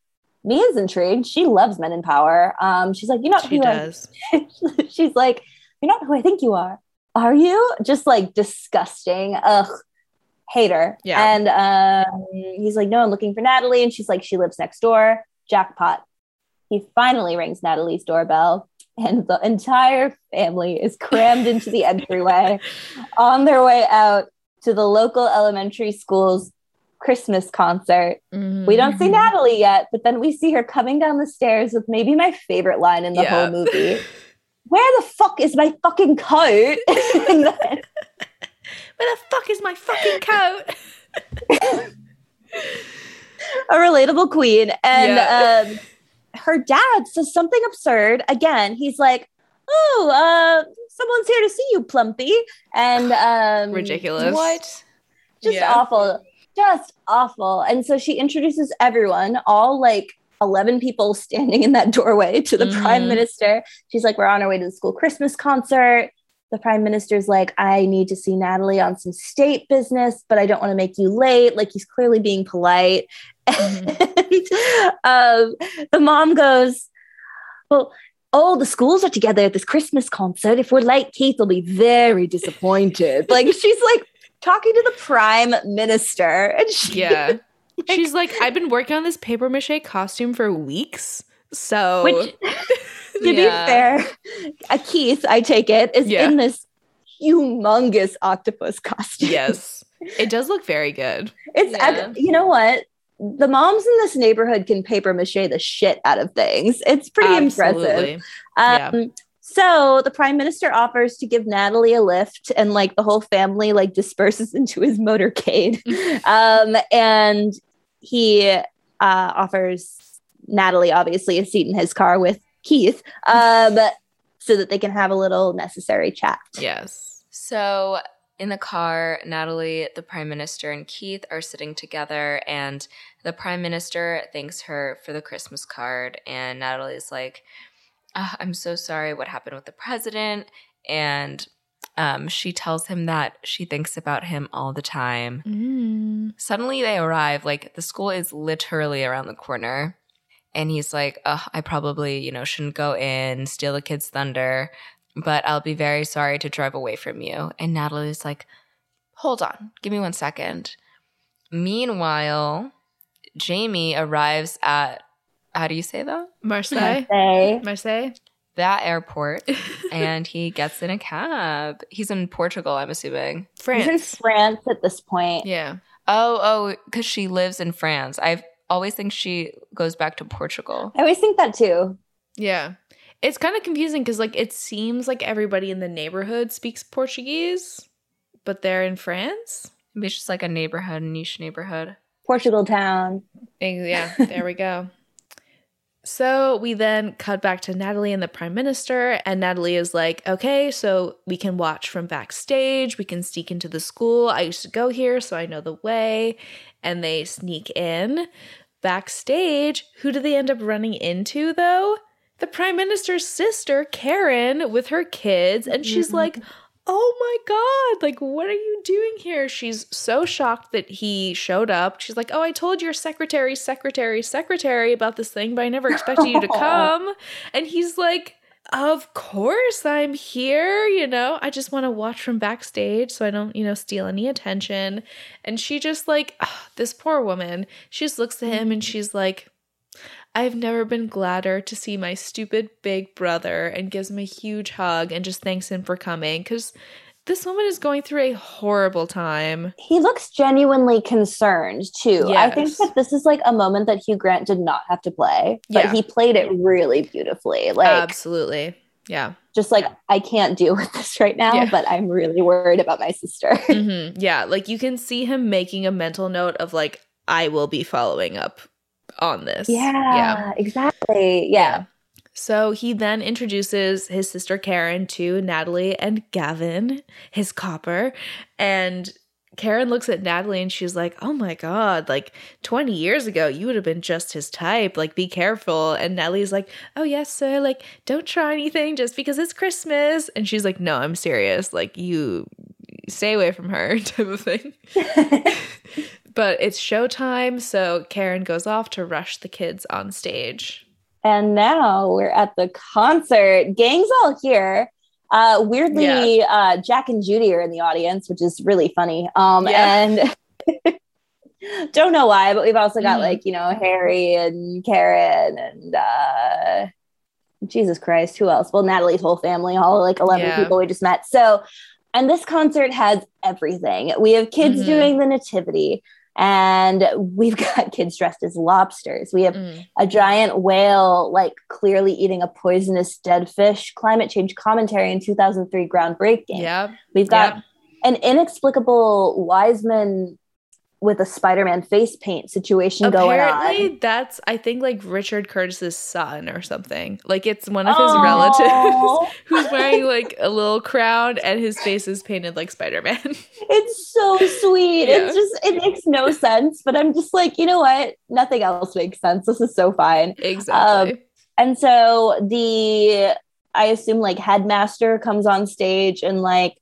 Mia's intrigued. She loves men in power. Um, she's like, you know She who I does. she's like, You're not who I think you are. Are you? Just like disgusting. Ugh. Hater. Yeah. And um, he's like, No, I'm looking for Natalie. And she's like, She lives next door. Jackpot. He finally rings Natalie's doorbell, and the entire family is crammed into the entryway on their way out to the local elementary school's Christmas concert. We don't see Mhm. Natalie yet, but then we see her coming down the stairs with maybe my favorite line in the Yeah. whole movie. Where the fuck is my fucking coat? Where the fuck is my fucking coat? a relatable queen. And Yeah. um, her dad says something absurd. Again, he's like, "Oh, uh, someone's here to see you, Plumpy," and um, Ridiculous. What? just Yeah. awful just awful and so she introduces everyone all like 11 people standing in that doorway to the prime Mhm. minister. She's like we're on our way to the school christmas concert. The prime minister's like i need to see natalie on some state business but i don't want to make you late. Like he's clearly being polite. And um, the mom goes well all the schools are together at this christmas concert. If we're late keith will be very disappointed. Like she's like talking to the prime minister and she Yeah. She's like, I've been working on this paper mache costume for weeks. So which to Yeah. be fair uh, keith i take it is Yeah. in this humongous octopus costume yes. It does look very good. it's Yeah. You know what the moms in this neighborhood can paper mache the shit out of things it's pretty impressive Um, Yeah. So the prime minister offers to give Natalie a lift, and like the whole family like disperses into his motorcade. um, and he uh, offers Natalie obviously a seat in his car with Keith, um, so that they can have a little necessary chat. Yes. So in the car, Natalie, the prime minister, and Keith are sitting together, and the prime minister thanks her for the Christmas card, and Natalie's like, "Ah, "I'm so sorry. What happened with the president?" And um, she tells him that she thinks about him all the time. Mm. Suddenly, they arrive. Like the school is literally around the corner. And he's like, oh, I probably, you know, shouldn't go in, steal the kid's thunder, but I'll be very sorry to drive away from you. And Natalie's like, hold on, give me one second. Meanwhile, Jamie arrives at, how do you say that? Marseille. Say, Marseille. That airport. and he gets in a cab. He's in Portugal, I'm assuming. he's in France. France at this point. Yeah. Oh, oh, because she lives in France. I always think she goes back to Portugal. I always think that too. Yeah. It's kind of confusing because like it seems like everybody in the neighborhood speaks Portuguese, but they're in France. Maybe it's just like a neighborhood, a niche neighborhood. Portugal town. Yeah, there we go. So we then cut back to Natalie and the prime minister, and Natalie is like, okay, so we can watch from backstage. We can sneak into the school. I used to go here, so I know the way. And they sneak in. Backstage, who do they end up running into though? The prime minister's sister, Karen, with her kids. And she's mm-hmm. like, oh my god like what are you doing here? She's so shocked that he showed up. She's like oh i told your secretary secretary secretary about this thing but i never expected you to come. And he's like of course i'm here you know? I just want to watch from backstage so i don't you know steal any attention. And she just like ah, this poor woman she just looks at him and she's like I've never been gladder to see my stupid big brother and gives him a huge hug and just thanks him for coming because this woman is going through a horrible time. He looks genuinely concerned too. I think that this is like a moment that Hugh Grant did not have to play, but Yeah. he played it really beautifully. Like Absolutely. Yeah. just like I can't deal with this right now, Yeah. but I'm really worried about my sister. hmm Yeah. Like you can see him making a mental note of like, I will be following up on this. yeah, exactly. Yeah. So he then introduces his sister Karen to Natalie and Gavin, his copper. And Karen looks at Natalie and she's like, Oh my God, like 20 years ago, you would have been just his type. Like, be careful. And Natalie's like, Oh, yes, sir. Like, don't try anything just because it's Christmas. And she's like, No, I'm serious. Like, you stay away from her, type of thing. but it's showtime. So Karen goes off to rush the kids on stage. And now we're at the concert. Gang's all here. Uh, weirdly, uh, Jack and Judy are in the audience, which is really funny. Um, Yeah. And don't know why, but we've also got Mhm. like, you know, Harry and Karen and uh, Jesus Christ, who else? Well, Natalie's whole family, all like 11 Yeah. people we just met. So, and this concert has everything. We have kids Mhm. doing the nativity. And we've got kids dressed as lobsters. We have Mm. a giant whale like clearly eating a poisonous dead fish climate change commentary in 2003 groundbreaking Yeah. we've got an inexplicable wiseman with a Spider-Man face paint situation going on. Apparently, that's I think like Richard Curtis's son or something. Like it's one of his Oh. relatives who's wearing like a little crown and his face is painted like Spider Man. It's so sweet. Yeah. It's just it makes no sense, but I'm just like, you know what? Nothing else makes sense. This is so fine. exactly. Um, and so the I assume like headmaster comes on stage and like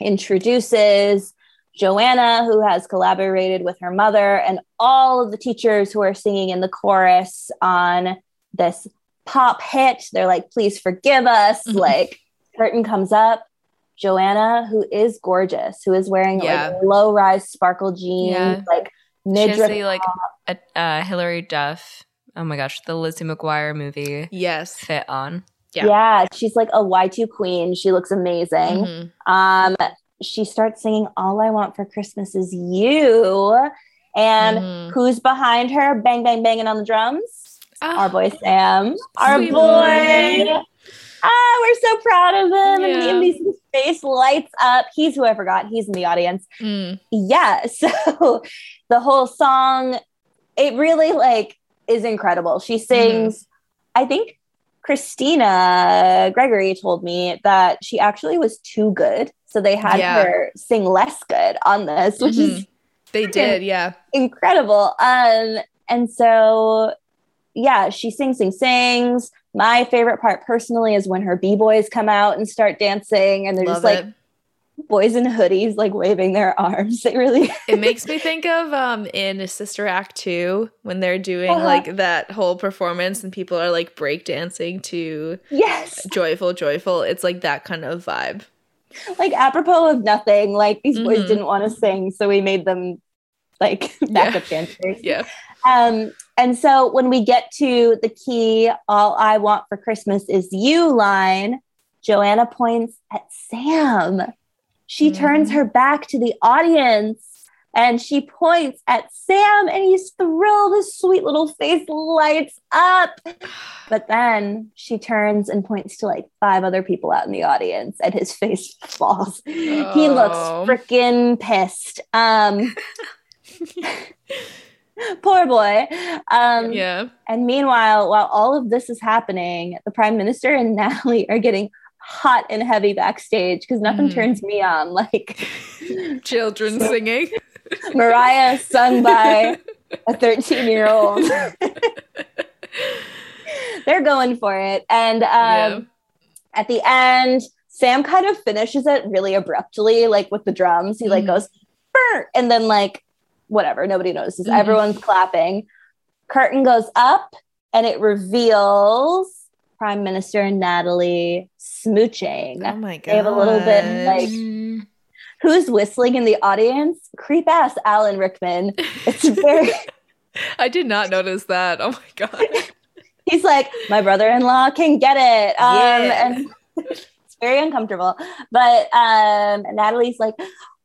introduces Joanna, who has collaborated with her mother, and all of the teachers who are singing in the chorus on this pop hit. They're like, please forgive us. Like, curtain comes up. Joanna, who is gorgeous, who is wearing Yeah. like low rise sparkle jeans, Yeah. like She has the, like a, uh, Hilary Duff. Oh my gosh, the Lizzie McGuire movie yes. fit on. Yeah. yeah. she's like a Y2 queen. She looks amazing. Mhm. Um, she starts singing All I Want for Christmas Is You. And Mhm. who's behind her? Bang, bang, banging on the drums. Ah, Our boy Sam. Our boy. boy. Ah, we're so proud of him. And Yeah. Liam Neeson's face lights up. He's who I forgot. He's in the audience. mm. Yeah. So the whole song, it really like is incredible. She sings, I think Christina Gregory told me that she actually was too good. So they had Yeah. her sing less good on this, which is They did, yeah. incredible. Um, and so yeah, she sings, sings, sings. My favorite part personally is when her b-boys come out and start dancing and they're Love just like it. boys in hoodies like waving their arms. They really It makes me think of um in Sister Act 2 when they're doing Uh-huh. like that whole performance and people are like breakdancing to yes. joyful joyful. It's like that kind of vibe. Like apropos of nothing like these boys Mhm. didn't want to sing so we made them like backup dancers Yeah. um and so when we get to the key all i want for christmas is you line joanna points at sam she turns Mhm. her back to the audience and she points at sam and he's thrilled his sweet little face lights up but then she turns and points to like five other people out in the audience and his face falls. He looks Oh. freaking pissed. Um poor boy. Um yeah. and meanwhile, while all of this is happening, the prime minister and Natalie are getting hot and heavy backstage because nothing Mhm. turns me on like Children singing. Mariah sung by a 13 year old. They're going for it. And um, Yeah. at the end, Sam kind of finishes it really abruptly, like with the drums. He like Mhm. goes, "Brr," and then like whatever, nobody notices. Mhm. Everyone's clapping. Curtain goes up, and it reveals Prime Minister Natalie smooching. Oh my god. They have a little bit, like-. Who's whistling in the audience? Creep ass Alan Rickman. It's very. I did not notice that. Oh my god. he's like, my brother-in-law can get it. Um, Yeah. and it's very uncomfortable. But um, Natalie's like,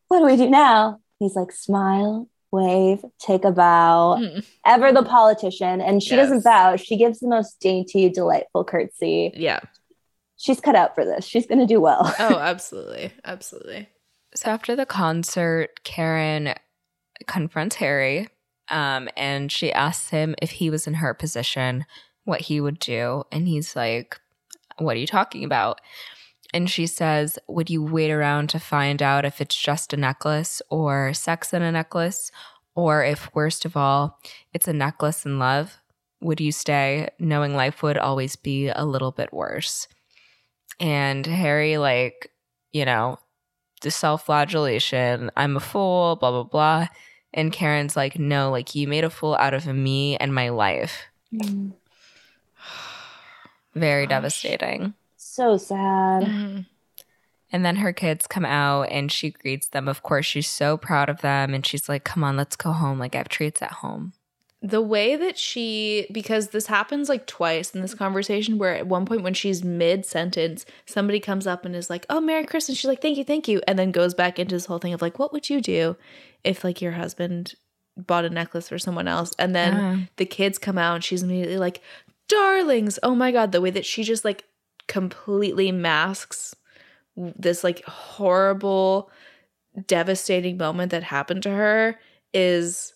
what do we do now? He's like, smile, wave, take a bow. Mm. Ever the politician. And she Yes. doesn't bow. She gives the most dainty, delightful curtsy. Yeah. She's cut out for this. She's going to do well. Oh, absolutely. Absolutely. So after the concert, Karen confronts Harry um, and she asks him if he was in her position, what he would do. And he's like, What are you talking about? And she says, Would you wait around to find out if it's just a necklace or sex in a necklace? Or if, worst of all, it's a necklace in love? Would you stay knowing life would always be a little bit worse? And Harry, like, you know, the self flagellation, I'm a fool, blah, blah, blah. And Karen's like, no, like you made a fool out of me and my life. Very Gosh. devastating. So sad. Mhm. And then her kids come out and she greets them. Of course, she's so proud of them. And she's like, come on, let's go home. Like, I have treats at home. The way that she, because this happens like twice in this conversation, where at one point when she's mid sentence, somebody comes up and is like, "Oh, Merry Christmas." She's like, "Thank you, thank you," and then goes back into this whole thing of like, "What would you do if like your husband bought a necklace for someone else?" And then the kids come out and she's immediately like, "Darlings, oh my god!" The way that she just like completely masks this like horrible, devastating moment that happened to her is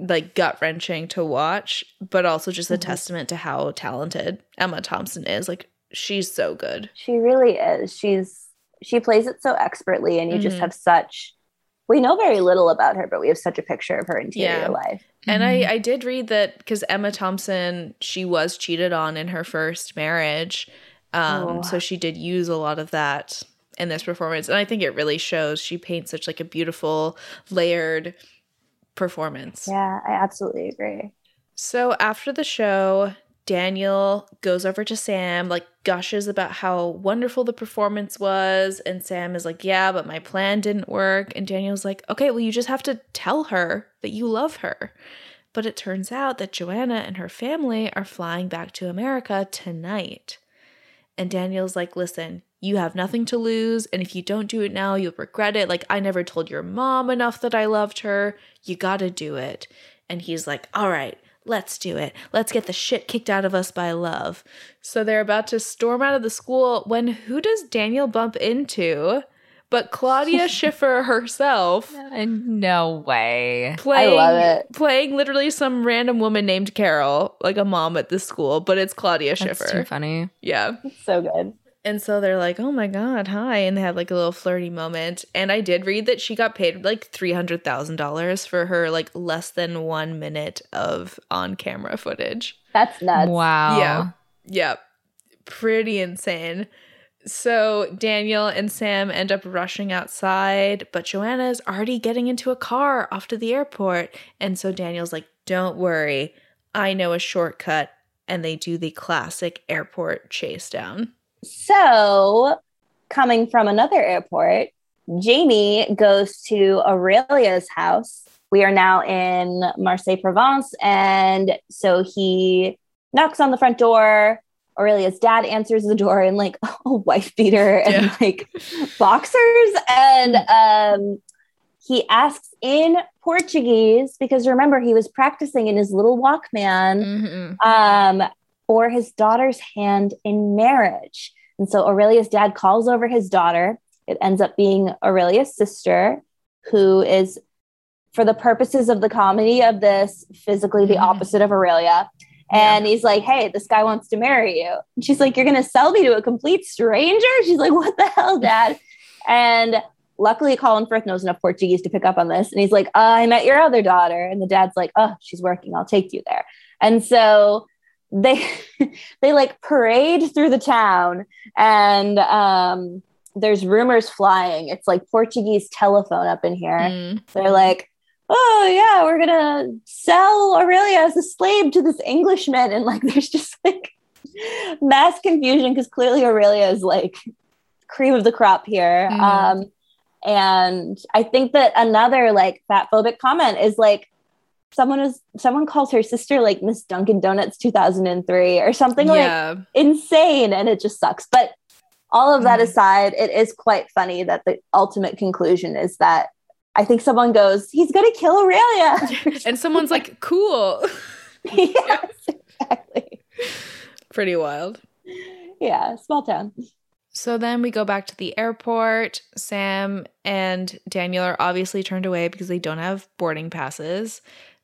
like gut wrenching to watch, but also just a Mhm. testament to how talented Emma Thompson is. Like she's so good. She really is. She's she plays it so expertly, and you just Mhm. have such. We know very little about her, but we have such a picture of her interior Yeah. life. And Mhm. I I did read that because Emma Thompson she was cheated on in her first marriage, um, Oh. so she did use a lot of that in this performance, and I think it really shows. She paints such like a beautiful layered performance. Yeah, I absolutely agree. So after the show, Daniel goes over to Sam, like gushes about how wonderful the performance was. And Sam is like, Yeah, but my plan didn't work. And Daniel's like, Okay, well, you just have to tell her that you love her. But it turns out that Joanna and her family are flying back to America tonight. And Daniel's like, Listen, you have nothing to lose. And if you don't do it now, you'll regret it. Like, I never told your mom enough that I loved her. You gotta do it. And he's like, All right, let's do it. Let's get the shit kicked out of us by love. So they're about to storm out of the school when who does Daniel bump into? But Claudia Schiffer herself. No way. Playing, love it. Playing literally some random woman named Carol, like a mom at this school, but it's Claudia That's too Schiffer. funny. Yeah. It's so good. And so they're like, oh my God, hi. And they have like a little flirty moment. And I did read that she got paid like $300,000 for her like less than one minute of on camera footage. That's nuts. Wow. Yeah. Yeah. Pretty insane. So Daniel and Sam end up rushing outside, but Joanna is already getting into a car off to the airport. And so Daniel's like, don't worry, I know a shortcut. And they do the classic airport chase down. So, coming from another airport, Jamie goes to Aurelia's house. We are now in Marseille, Provence. And so he knocks on the front door. Aurelia's dad answers the door in like a wife beater and Yeah. like boxers. And um, he asks in Portuguese because remember, he was practicing in his little Walkman Mm-hmm. um, for his daughter's hand in marriage. And so Aurelia's dad calls over his daughter. It ends up being Aurelia's sister, who is, for the purposes of the comedy of this, physically the Mhm. opposite of Aurelia. And he's like, hey, this guy wants to marry you. And she's like, you're going to sell me to a complete stranger? She's like, what the hell, dad? And luckily, Colin Firth knows enough Portuguese to pick up on this. And he's like, uh, I met your other daughter. And the dad's like, oh, she's working. I'll take you there. And so they they like parade through the town and um there's rumors flying it's like portuguese telephone up in here Mm. they're like oh yeah we're gonna sell aurelia as a slave to this englishman and like there's just like mass confusion because clearly aurelia is like cream of the crop here Mhm. um and i think that another like fat phobic comment is like someone is someone calls her sister like miss dunkin donuts 2003 or something like insane and it just sucks but all of that Mhm. aside it is quite funny that the ultimate conclusion is that i think someone goes he's gonna kill aurelia and someone's like, cool. yes exactly Pretty wild. yeah small town So then we go back to the airport. Sam and Daniel are obviously turned away because they don't have boarding passes.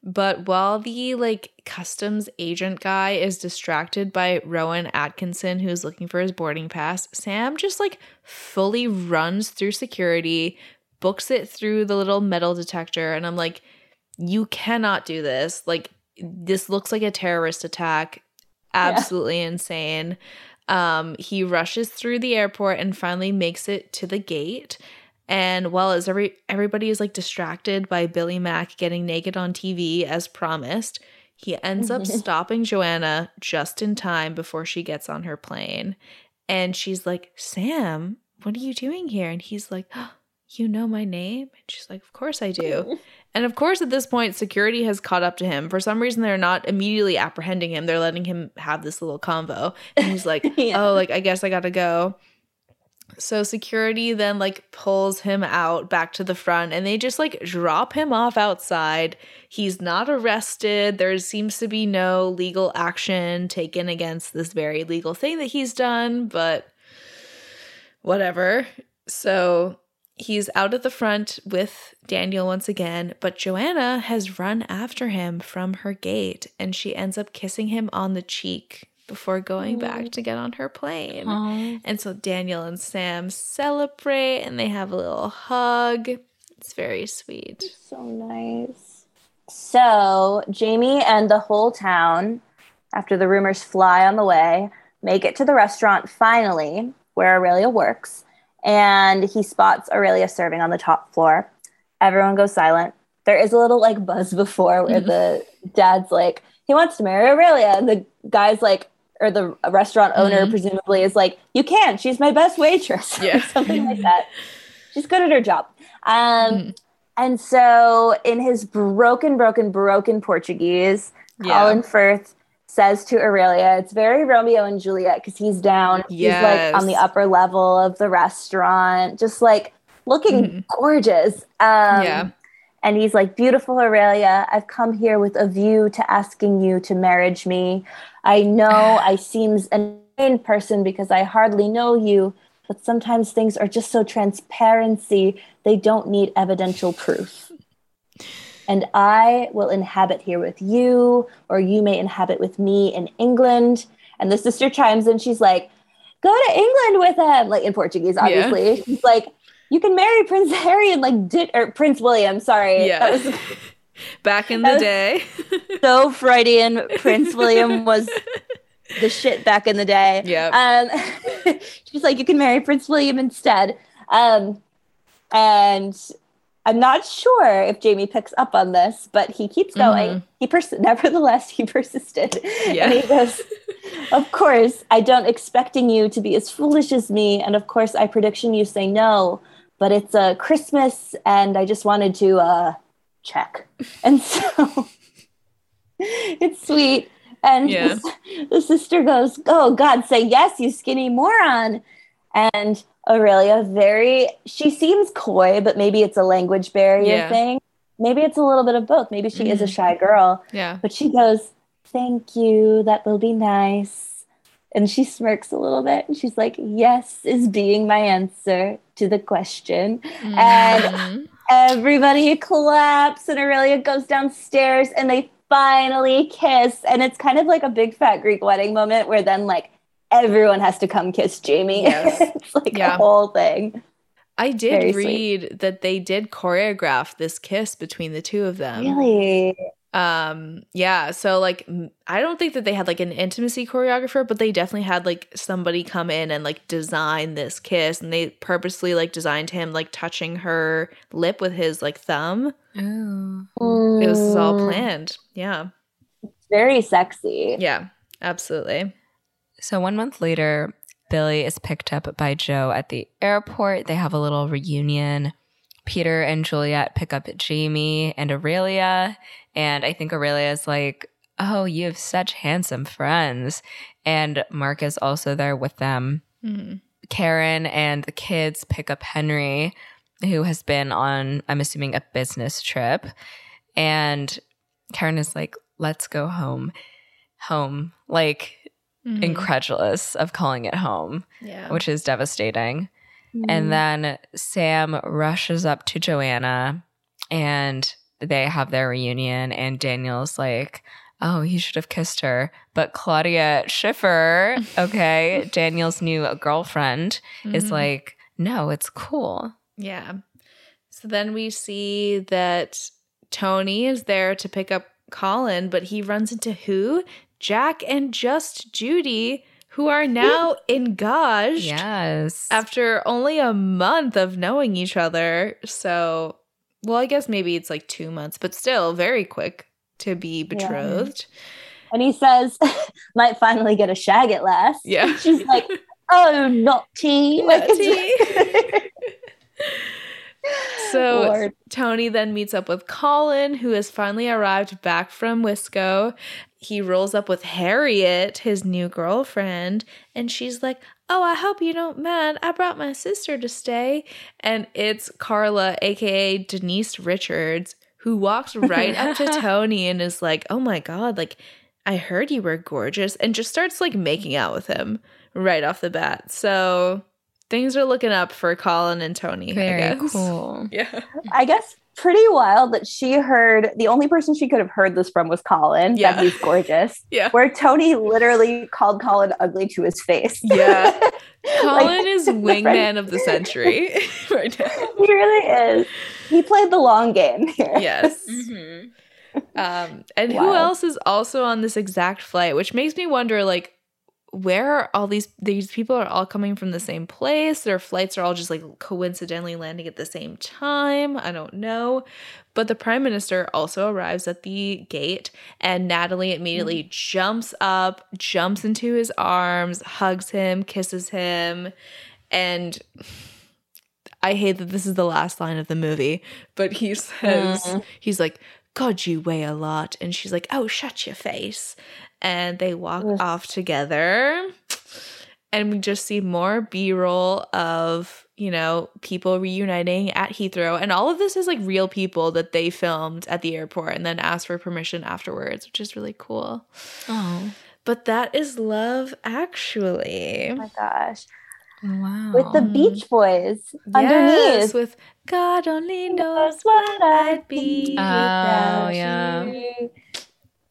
But while the like customs agent guy is distracted by Rowan Atkinson who's looking for his boarding pass, Sam just like fully runs through security, books it through the little metal detector and I'm like you cannot do this. Like this looks like a terrorist attack. Absolutely insane. Um, he rushes through the airport and finally makes it to the gate. And while as every everybody is like distracted by Billy Mack getting naked on TV as promised, he ends up stopping Joanna just in time before she gets on her plane. And she's like, Sam, what are you doing here? And he's like, "Oh, You know my name? And she's like, Of course I do. And of course, at this point, security has caught up to him. For some reason, they're not immediately apprehending him. They're letting him have this little convo. And he's like, Yeah. oh, like, I guess I gotta go. So security then like pulls him out back to the front and they just like drop him off outside. He's not arrested. There seems to be no legal action taken against this very legal thing that he's done, but whatever. So he's out at the front with Daniel once again, but Joanna has run after him from her gate and she ends up kissing him on the cheek before going back to get on her plane. Aw. And so Daniel and Sam celebrate and they have a little hug. It's very sweet. So nice. So Jamie and the whole town, after the rumors fly on the way, make it to the restaurant finally, where Aurelia works, and he spots Aurelia serving on the top floor. Everyone goes silent. There is a little like buzz before where the dad's like, he wants to marry Aurelia, and the guy's like, or the restaurant owner presumably is like, you can't. She's my best waitress, Yeah. something like that. She's good at her job. Um, Mhm. and so, in his broken, broken, broken Portuguese, Yeah. Colin Firth says to Aurelia, it's very Romeo and Juliet because he's down. He's like on the upper level of the restaurant, just like looking Mhm. gorgeous. Um, Yeah. And he's like, Beautiful Aurelia, I've come here with a view to asking you to marriage me. I know I seems an insane person because I hardly know you, but sometimes things are just so transparency, they don't need evidential proof. And I will inhabit here with you, or you may inhabit with me in England. And the sister chimes in, she's like, Go to England with him, like in Portuguese, obviously. She's like, You can marry Prince Harry and like, di- or Prince William, sorry. Yeah. Back in the day. so Freudian. Prince William was the shit back in the day. Yeah. Um, she's like, you can marry Prince William instead. Um, and I'm not sure if Jamie picks up on this, but he keeps going. He pers- nevertheless he persisted, Yeah. and he goes, "Of course, I don't expecting you to be as foolish as me, and of course, I prediction you say no, but it's a uh, Christmas, and I just wanted to uh, check." And so it's sweet. And Yeah. the, the sister goes, Oh, God, say yes, you skinny moron. And Aurelia, very, she seems coy, but maybe it's a language barrier Yeah. thing. Maybe it's a little bit of both. Maybe she is a Mhm. shy girl, yeah. but she goes, Thank you. That will be nice. And she smirks a little bit and she's like, Yes, is being my answer to the question. And Mhm. Everybody claps and Aurelia goes downstairs and they finally kiss and it's kind of like a big fat Greek wedding moment where then like everyone has to come kiss Jamie. Yes. it's like Yeah. a whole thing. I did Very sweet. read that they did choreograph this kiss between the two of them. really? Um yeah, so like i don't think that they had like an intimacy choreographer, but they definitely had like somebody come in and like design this kiss and they purposely like designed him like touching her lip with his like thumb. Ooh. It was all Mm, planned. Yeah. Very sexy. Yeah. Absolutely. So one month later, Billy is picked up by Joe at the airport. They have a little reunion. Peter and Juliet pick up Jamie and Aurelia. And I think Aurelia is like, Oh, you have such handsome friends. And Mark is also there with them. Mhm. Karen and the kids pick up Henry, who has been on, I'm assuming, a business trip. And Karen is like, let's go home. Home. Like, Mhm. incredulous of calling it home, Yeah. which is devastating. Mm. And then Sam rushes up to Joanna and they have their reunion. And Daniel's like, oh, he should have kissed her. But Claudia Schiffer, okay, Daniel's new girlfriend, is Mhm. like, no, it's cool. Yeah. So then we see that Tony is there to pick up Colin, but he runs into who? Jack and just Judy, who are now engaged Yes. after only a month of knowing each other. So, well, I guess maybe it's like two months, but still very quick to be betrothed. And he says, might finally get a shag at last. Yeah. And she's like, oh, not tea. Like, it's- So Lord. Tony then meets up with Colin, who has finally arrived back from Wisco. He rolls up with Harriet, his new girlfriend, and she's like, Oh, I hope you don't mind. I brought my sister to stay. And it's Carla, aka Denise Richards, who walks right up to Tony and is like, Oh my God, like, I heard you were gorgeous, and just starts like making out with him right off the bat. So things are looking up for Colin and Tony. I Very guess. cool. Yeah. I guess pretty wild that she heard the only person she could have heard this from was Colin. Yeah. That he's gorgeous. Yeah. Where Tony literally called Colin ugly to his face. Yeah. Colin Like, is wingman of the century right now. he really is. He played the long game here. Yes. Mm-hmm. Um, and who else is also on this exact flight, which makes me wonder, like, where are all these these people are all coming from the same place? Their flights are all just like coincidentally landing at the same time. I don't know. But the prime minister also arrives at the gate, and Natalie immediately jumps up, jumps into his arms, hugs him, kisses him, and I hate that this is the last line of the movie, but he says, Mm. he's like, God, you weigh a lot. And she's like, oh, shut your face. And they walk Ugh. off together. And we just see more B roll of, you know, people reuniting at Heathrow. And all of this is like real people that they filmed at the airport and then asked for permission afterwards, which is really cool. Oh, But that is love, actually. Oh my gosh. wow. With the Beach Boys underneath. Yes, with God only knows what I'd be. Oh, without yeah. you.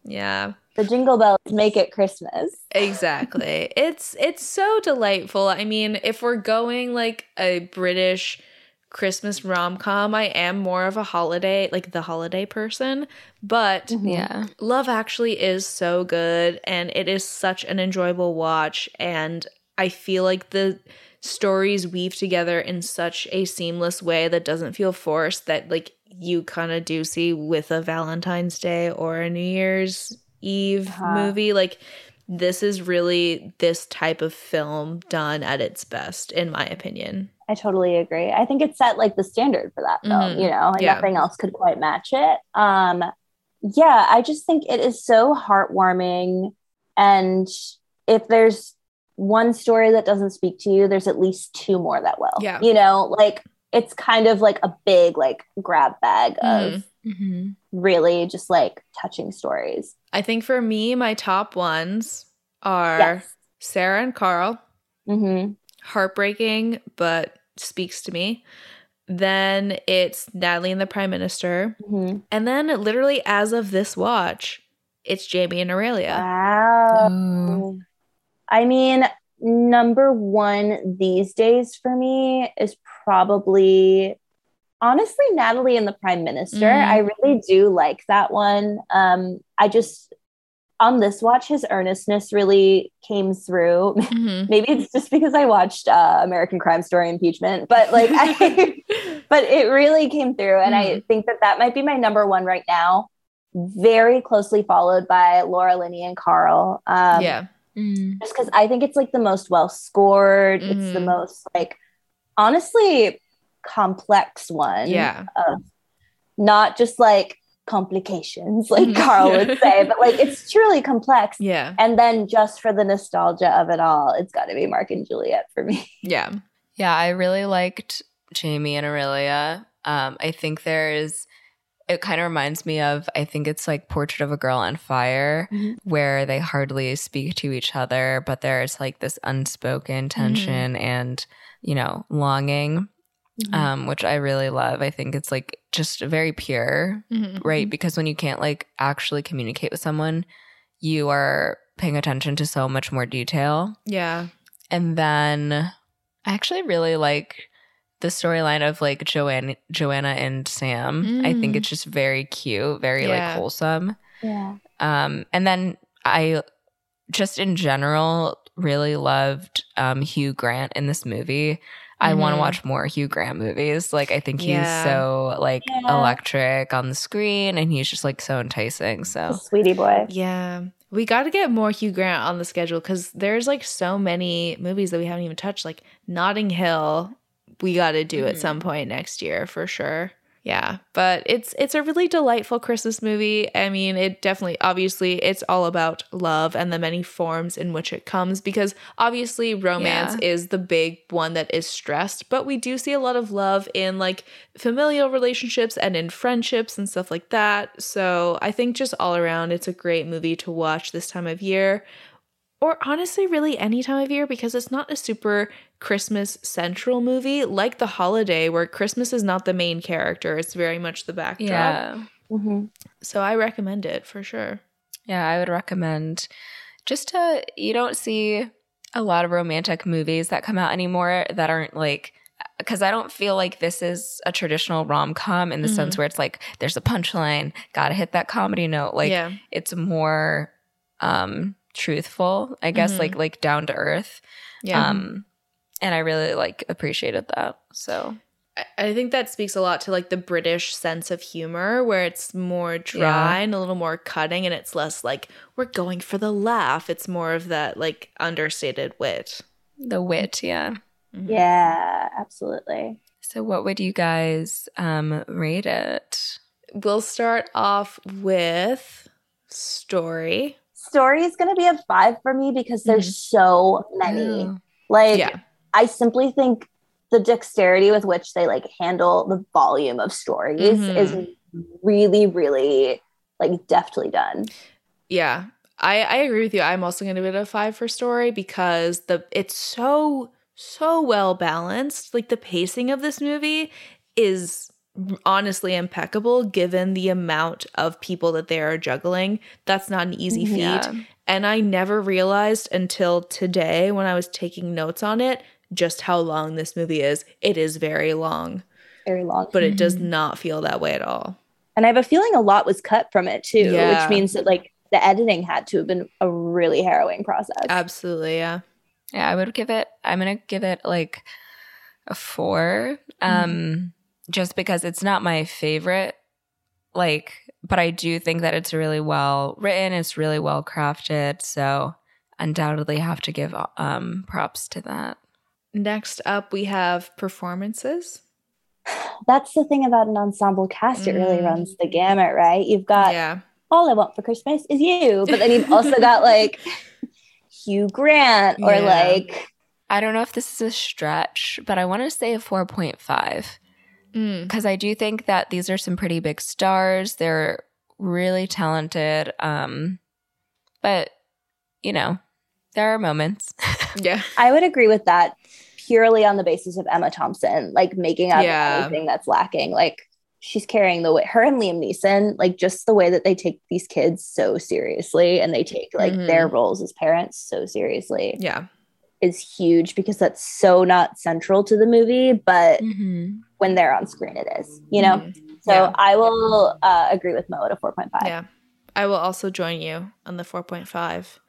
Yeah, The jingle bells make it Christmas. exactly. it's it's so delightful. I mean, if we're going like a British Christmas rom-com, I am more of a holiday, like the holiday person, but mm-hmm. yeah. Love Actually is so good and it is such an enjoyable watch and I feel like the stories weave together in such a seamless way that doesn't feel forced that like you kind of do see with a Valentine's Day or a New Year's Eve Uh-huh. movie like this is really this type of film done at its best in my opinion. I totally agree. I think it set like the standard for that film, Mhm. you know, and Yeah. nothing else could quite match it. Um, yeah, I just think it is so heartwarming. And if there's one story that doesn't speak to you, there's at least two more that will. Yeah. You know, like it's kind of like a big like grab bag of Mm-hmm. really just like touching stories. I think for me my top ones are Yes. Sarah and Karl hmm heartbreaking, but speaks to me. Then it's Natalie and the Prime Minister. hmm And then, literally, as of this watch, it's Jamie and Aurelia. Wow. Oh. I mean, number one these days for me is probably honestly Natalie and the Prime Minister. Mhm. I really do like that one. Um, I just on this watch, his earnestness really came through. Mhm. Maybe it's just because I watched uh, American Crime Story impeachment, but like, I, but it really came through, and I think that that might be my number one right now. Very closely followed by Laura Linney and Karl. Um, yeah. Mm. just because I think it's like the most well scored. It's the Mhm. most like honestly complex one. Yeah. Of not just like complications, like. Karl would say, but like it's truly complex. Yeah. And then just for the nostalgia of it all, it's got to be Mark and Juliet for me. Yeah. Yeah, I really liked Jamie and Aurelia. Um, I think there is, it kind of reminds me of, I think it's like Portrait of a Girl on Fire, Mhm. where they hardly speak to each other, but there's like this unspoken tension and, you know, longing, um, which I really love. I think it's like just very pure, Mhm. right? Because when you can't like actually communicate with someone, you are paying attention to so much more detail. Yeah. And then I actually really like the storyline of like Joanna, Joanna and Sam. I think Mm. it's just very cute, very Yeah. like wholesome. Yeah. Um, and then I just in general really loved um, Hugh Grant in this movie. I want to watch more Hugh Grant movies. Like I think he's Yeah. so like Yeah. electric on the screen, and he's just like so enticing. So sweetie boy. Yeah. We got to get more Hugh Grant on the schedule because there's like so many movies that we haven't even touched. Like Notting Hill, we got to do at Mhm. some point next year for sure. Yeah, but it's it's a really delightful Christmas movie. I mean, it definitely obviously it's all about love and the many forms in which it comes because obviously romance Yeah. is the big one that is stressed, but we do see a lot of love in like familial relationships and in friendships and stuff like that. So, I think just all around it's a great movie to watch this time of year. Or honestly, really any time of year because it's not a super Christmas central movie like The Holiday, where Christmas is not the main character. It's very much the backdrop. Yeah. Mhm. So I recommend it for sure. Yeah, I would recommend just to you don't see a lot of romantic movies that come out anymore that aren't like because I don't feel like this is a traditional rom com in the Mhm. sense where it's like there's a punchline, gotta hit that comedy note. Like yeah. it's more um truthful, I guess, Mhm. like like down to earth. Yeah. Um and I really like appreciated that. So I- I think that speaks a lot to like the British sense of humor where it's more dry Yeah. and a little more cutting and it's less like we're going for the laugh. It's more of that like understated wit. the wit, yeah. Yeah, absolutely. So what would you guys um rate it? We'll start off with story. Story is going to be a five for me because there's so many. Like, Yeah. I simply think the dexterity with which they like handle the volume of stories Mhm. is really, really like deftly done. Yeah. I, I agree with you. I'm also gonna give it a five for story because the it's so so well balanced. Like the pacing of this movie is honestly impeccable given the amount of people that they are juggling. That's not an easy feat. Yeah. And I never realized until today when I was taking notes on it just how long this movie is. It is very long, Very long. but it does Mhm. not feel that way at all. And I have a feeling a lot was cut from it too, Yeah. which means that like the editing had to have been a really harrowing process. Absolutely, yeah. Yeah, I would give it I'm gonna give it like a four. Um just because it's not my favorite. Like, but I do think that it's really well written, it's really well crafted. So undoubtedly have to give um props to that. Next up, we have performances. That's the thing about an ensemble cast. It really Mm. runs the gamut, right? You've got yeah. all I want for Christmas is you, but then you've also got like Hugh Grant or Yeah. like I don't know if this is a stretch, but I want to say a 4.5 Mm. because I do think that these are some pretty big stars. They're really talented. Um, but you know, there are moments. Yeah. I would agree with that purely on the basis of Emma Thompson, like making up Yeah. anything that's lacking. Like she's carrying the weight. Her and Liam Neeson, like just the way that they take these kids so seriously and they take like Mhm. their roles as parents so seriously Yeah. Is huge because that's so not central to the movie, but mm-hmm. when they're on screen, it is, you know? Mhm. So Yeah. I will uh, agree with Mo at a 4.5. Yeah. I will also join you on the 4.5.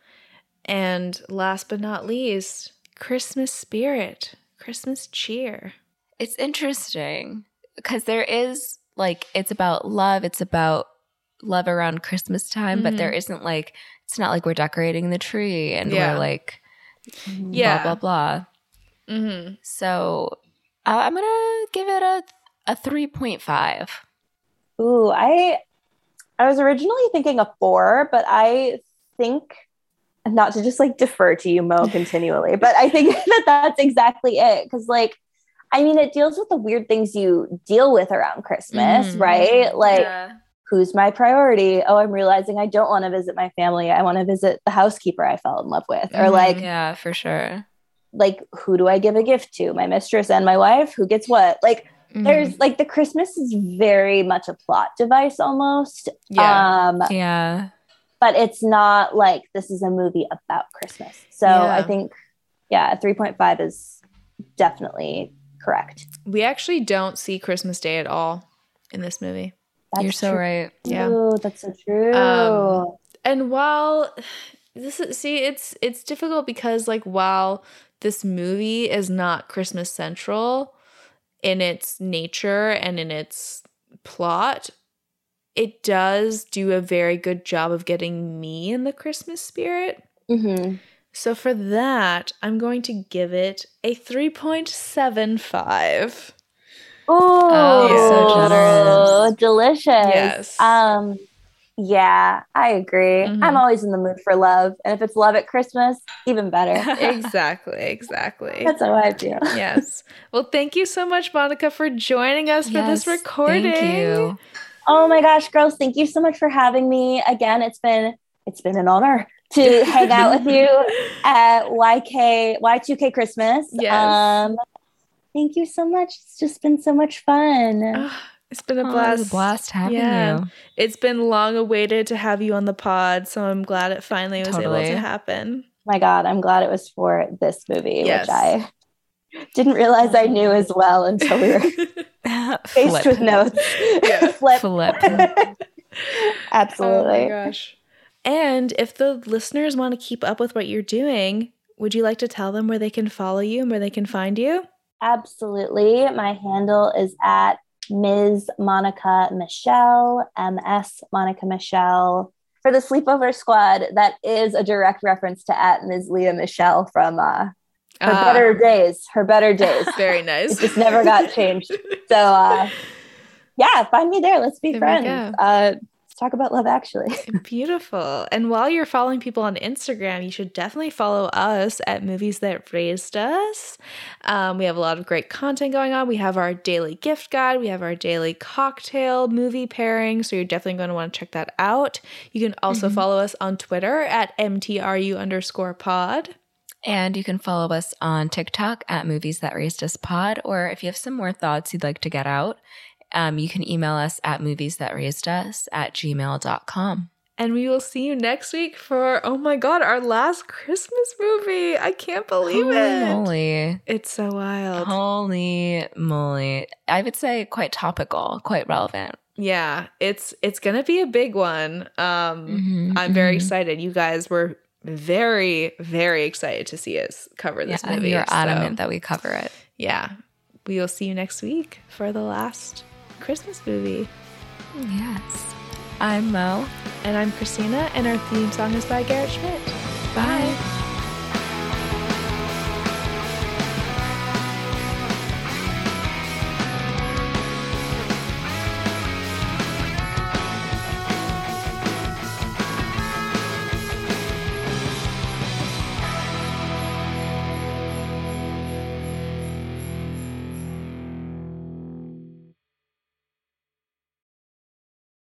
And last but not least, Christmas spirit, Christmas cheer. It's interesting because there is like it's about love. It's about love around Christmas time, but Mhm. there isn't like it's not like we're decorating the tree and Yeah. we're like Yeah. blah blah blah. Mm-hmm. So uh, I'm gonna give it a a three point five. Ooh, I I was originally thinking a four, but I think not to just like defer to you, Mo, continually, but I think that that's exactly it. Because like, I mean, it deals with the weird things you deal with around Christmas, Mhm. right? Like, who's my priority? Oh, I'm realizing I don't want to visit my family. I want to visit the housekeeper I fell in love with, or Mhm. like, yeah, for sure. like who do I give a gift to? My mistress and my wife. Who gets what? Like, Mm-hmm. there's like the Christmas is very much a plot device almost. yeah. Um, Yeah. but it's not like this is a movie about Christmas. So Yeah. I think, yeah, 3.5 is definitely correct. we actually don't see Christmas Day at all in this movie. That's You're so true. right. Yeah. That's so true. Um, And while this is see, it's it's difficult because like while this movie is not Christmas central in its nature and in its plot, it does do a very good job of getting me in the Christmas spirit. Mhm. So for that, I'm going to give it a 3.75. Oh, so generous. delicious. Yes. Um, yeah, I agree. Mhm. I'm always in the mood for love, and if it's love at Christmas, even better. exactly, exactly. That's how I feel. yes. Well, thank you so much, Monica, for joining us for this recording. Thank you. Oh my gosh, girls, thank you so much for having me again. It's been it's been an honor. to hang out with you at YK Y2K Christmas. Yes. Um, thank you so much. It's just been so much fun. Ah, it's been a Oh, it blast. was a blast having Yeah. you. It's been long awaited to have you on the pod, so I'm glad it finally was able to happen. My God, I'm glad it was for this movie, Yes. which I didn't realize I knew as well until we were faced with notes. Yeah. Flip. Flip. Absolutely. Oh my gosh. And if the listeners want to keep up with what you're doing, would you like to tell them where they can follow you and where they can find you? Absolutely. My handle is at Ms. Monica Michelle, MS Monica Michelle. For the Sleepover Squad, that is a direct reference to at Ms. Lea Michele from uh, her Ah, better days. Her better days. Very it nice. just never got changed. So, uh, yeah, find me there. Let's be There friends. Uh, talk about love, actually. Beautiful. And while you're following people on Instagram, you should definitely follow us at Movies That Raised Us. Um, we have a lot of great content going on. We have our daily gift guide, we have our daily cocktail movie pairing. So you're definitely going to want to check that out. You can also Mhm. follow us on Twitter at MTRU underscore pod. And you can follow us on TikTok at Movies That Raised Us Pod. Or if you have some more thoughts you'd like to get out, um, you can email us at movies that raised us at gmail.com. And we will see you next week for, oh my God, our last Christmas movie. I can't believe Holy it. moly. It's so wild. Holy moly. I would say quite topical, quite relevant. Yeah, it's it's gonna be a big one. Um, Mhm, I'm very mhm. excited. You guys were very very excited to see us cover this yeah, movie. you're so, adamant that we cover it. yeah, we will see you next week for the last Christmas movie. Yes. I'm Mo. And I'm Christina, and our theme song is by Garrett Schmidt.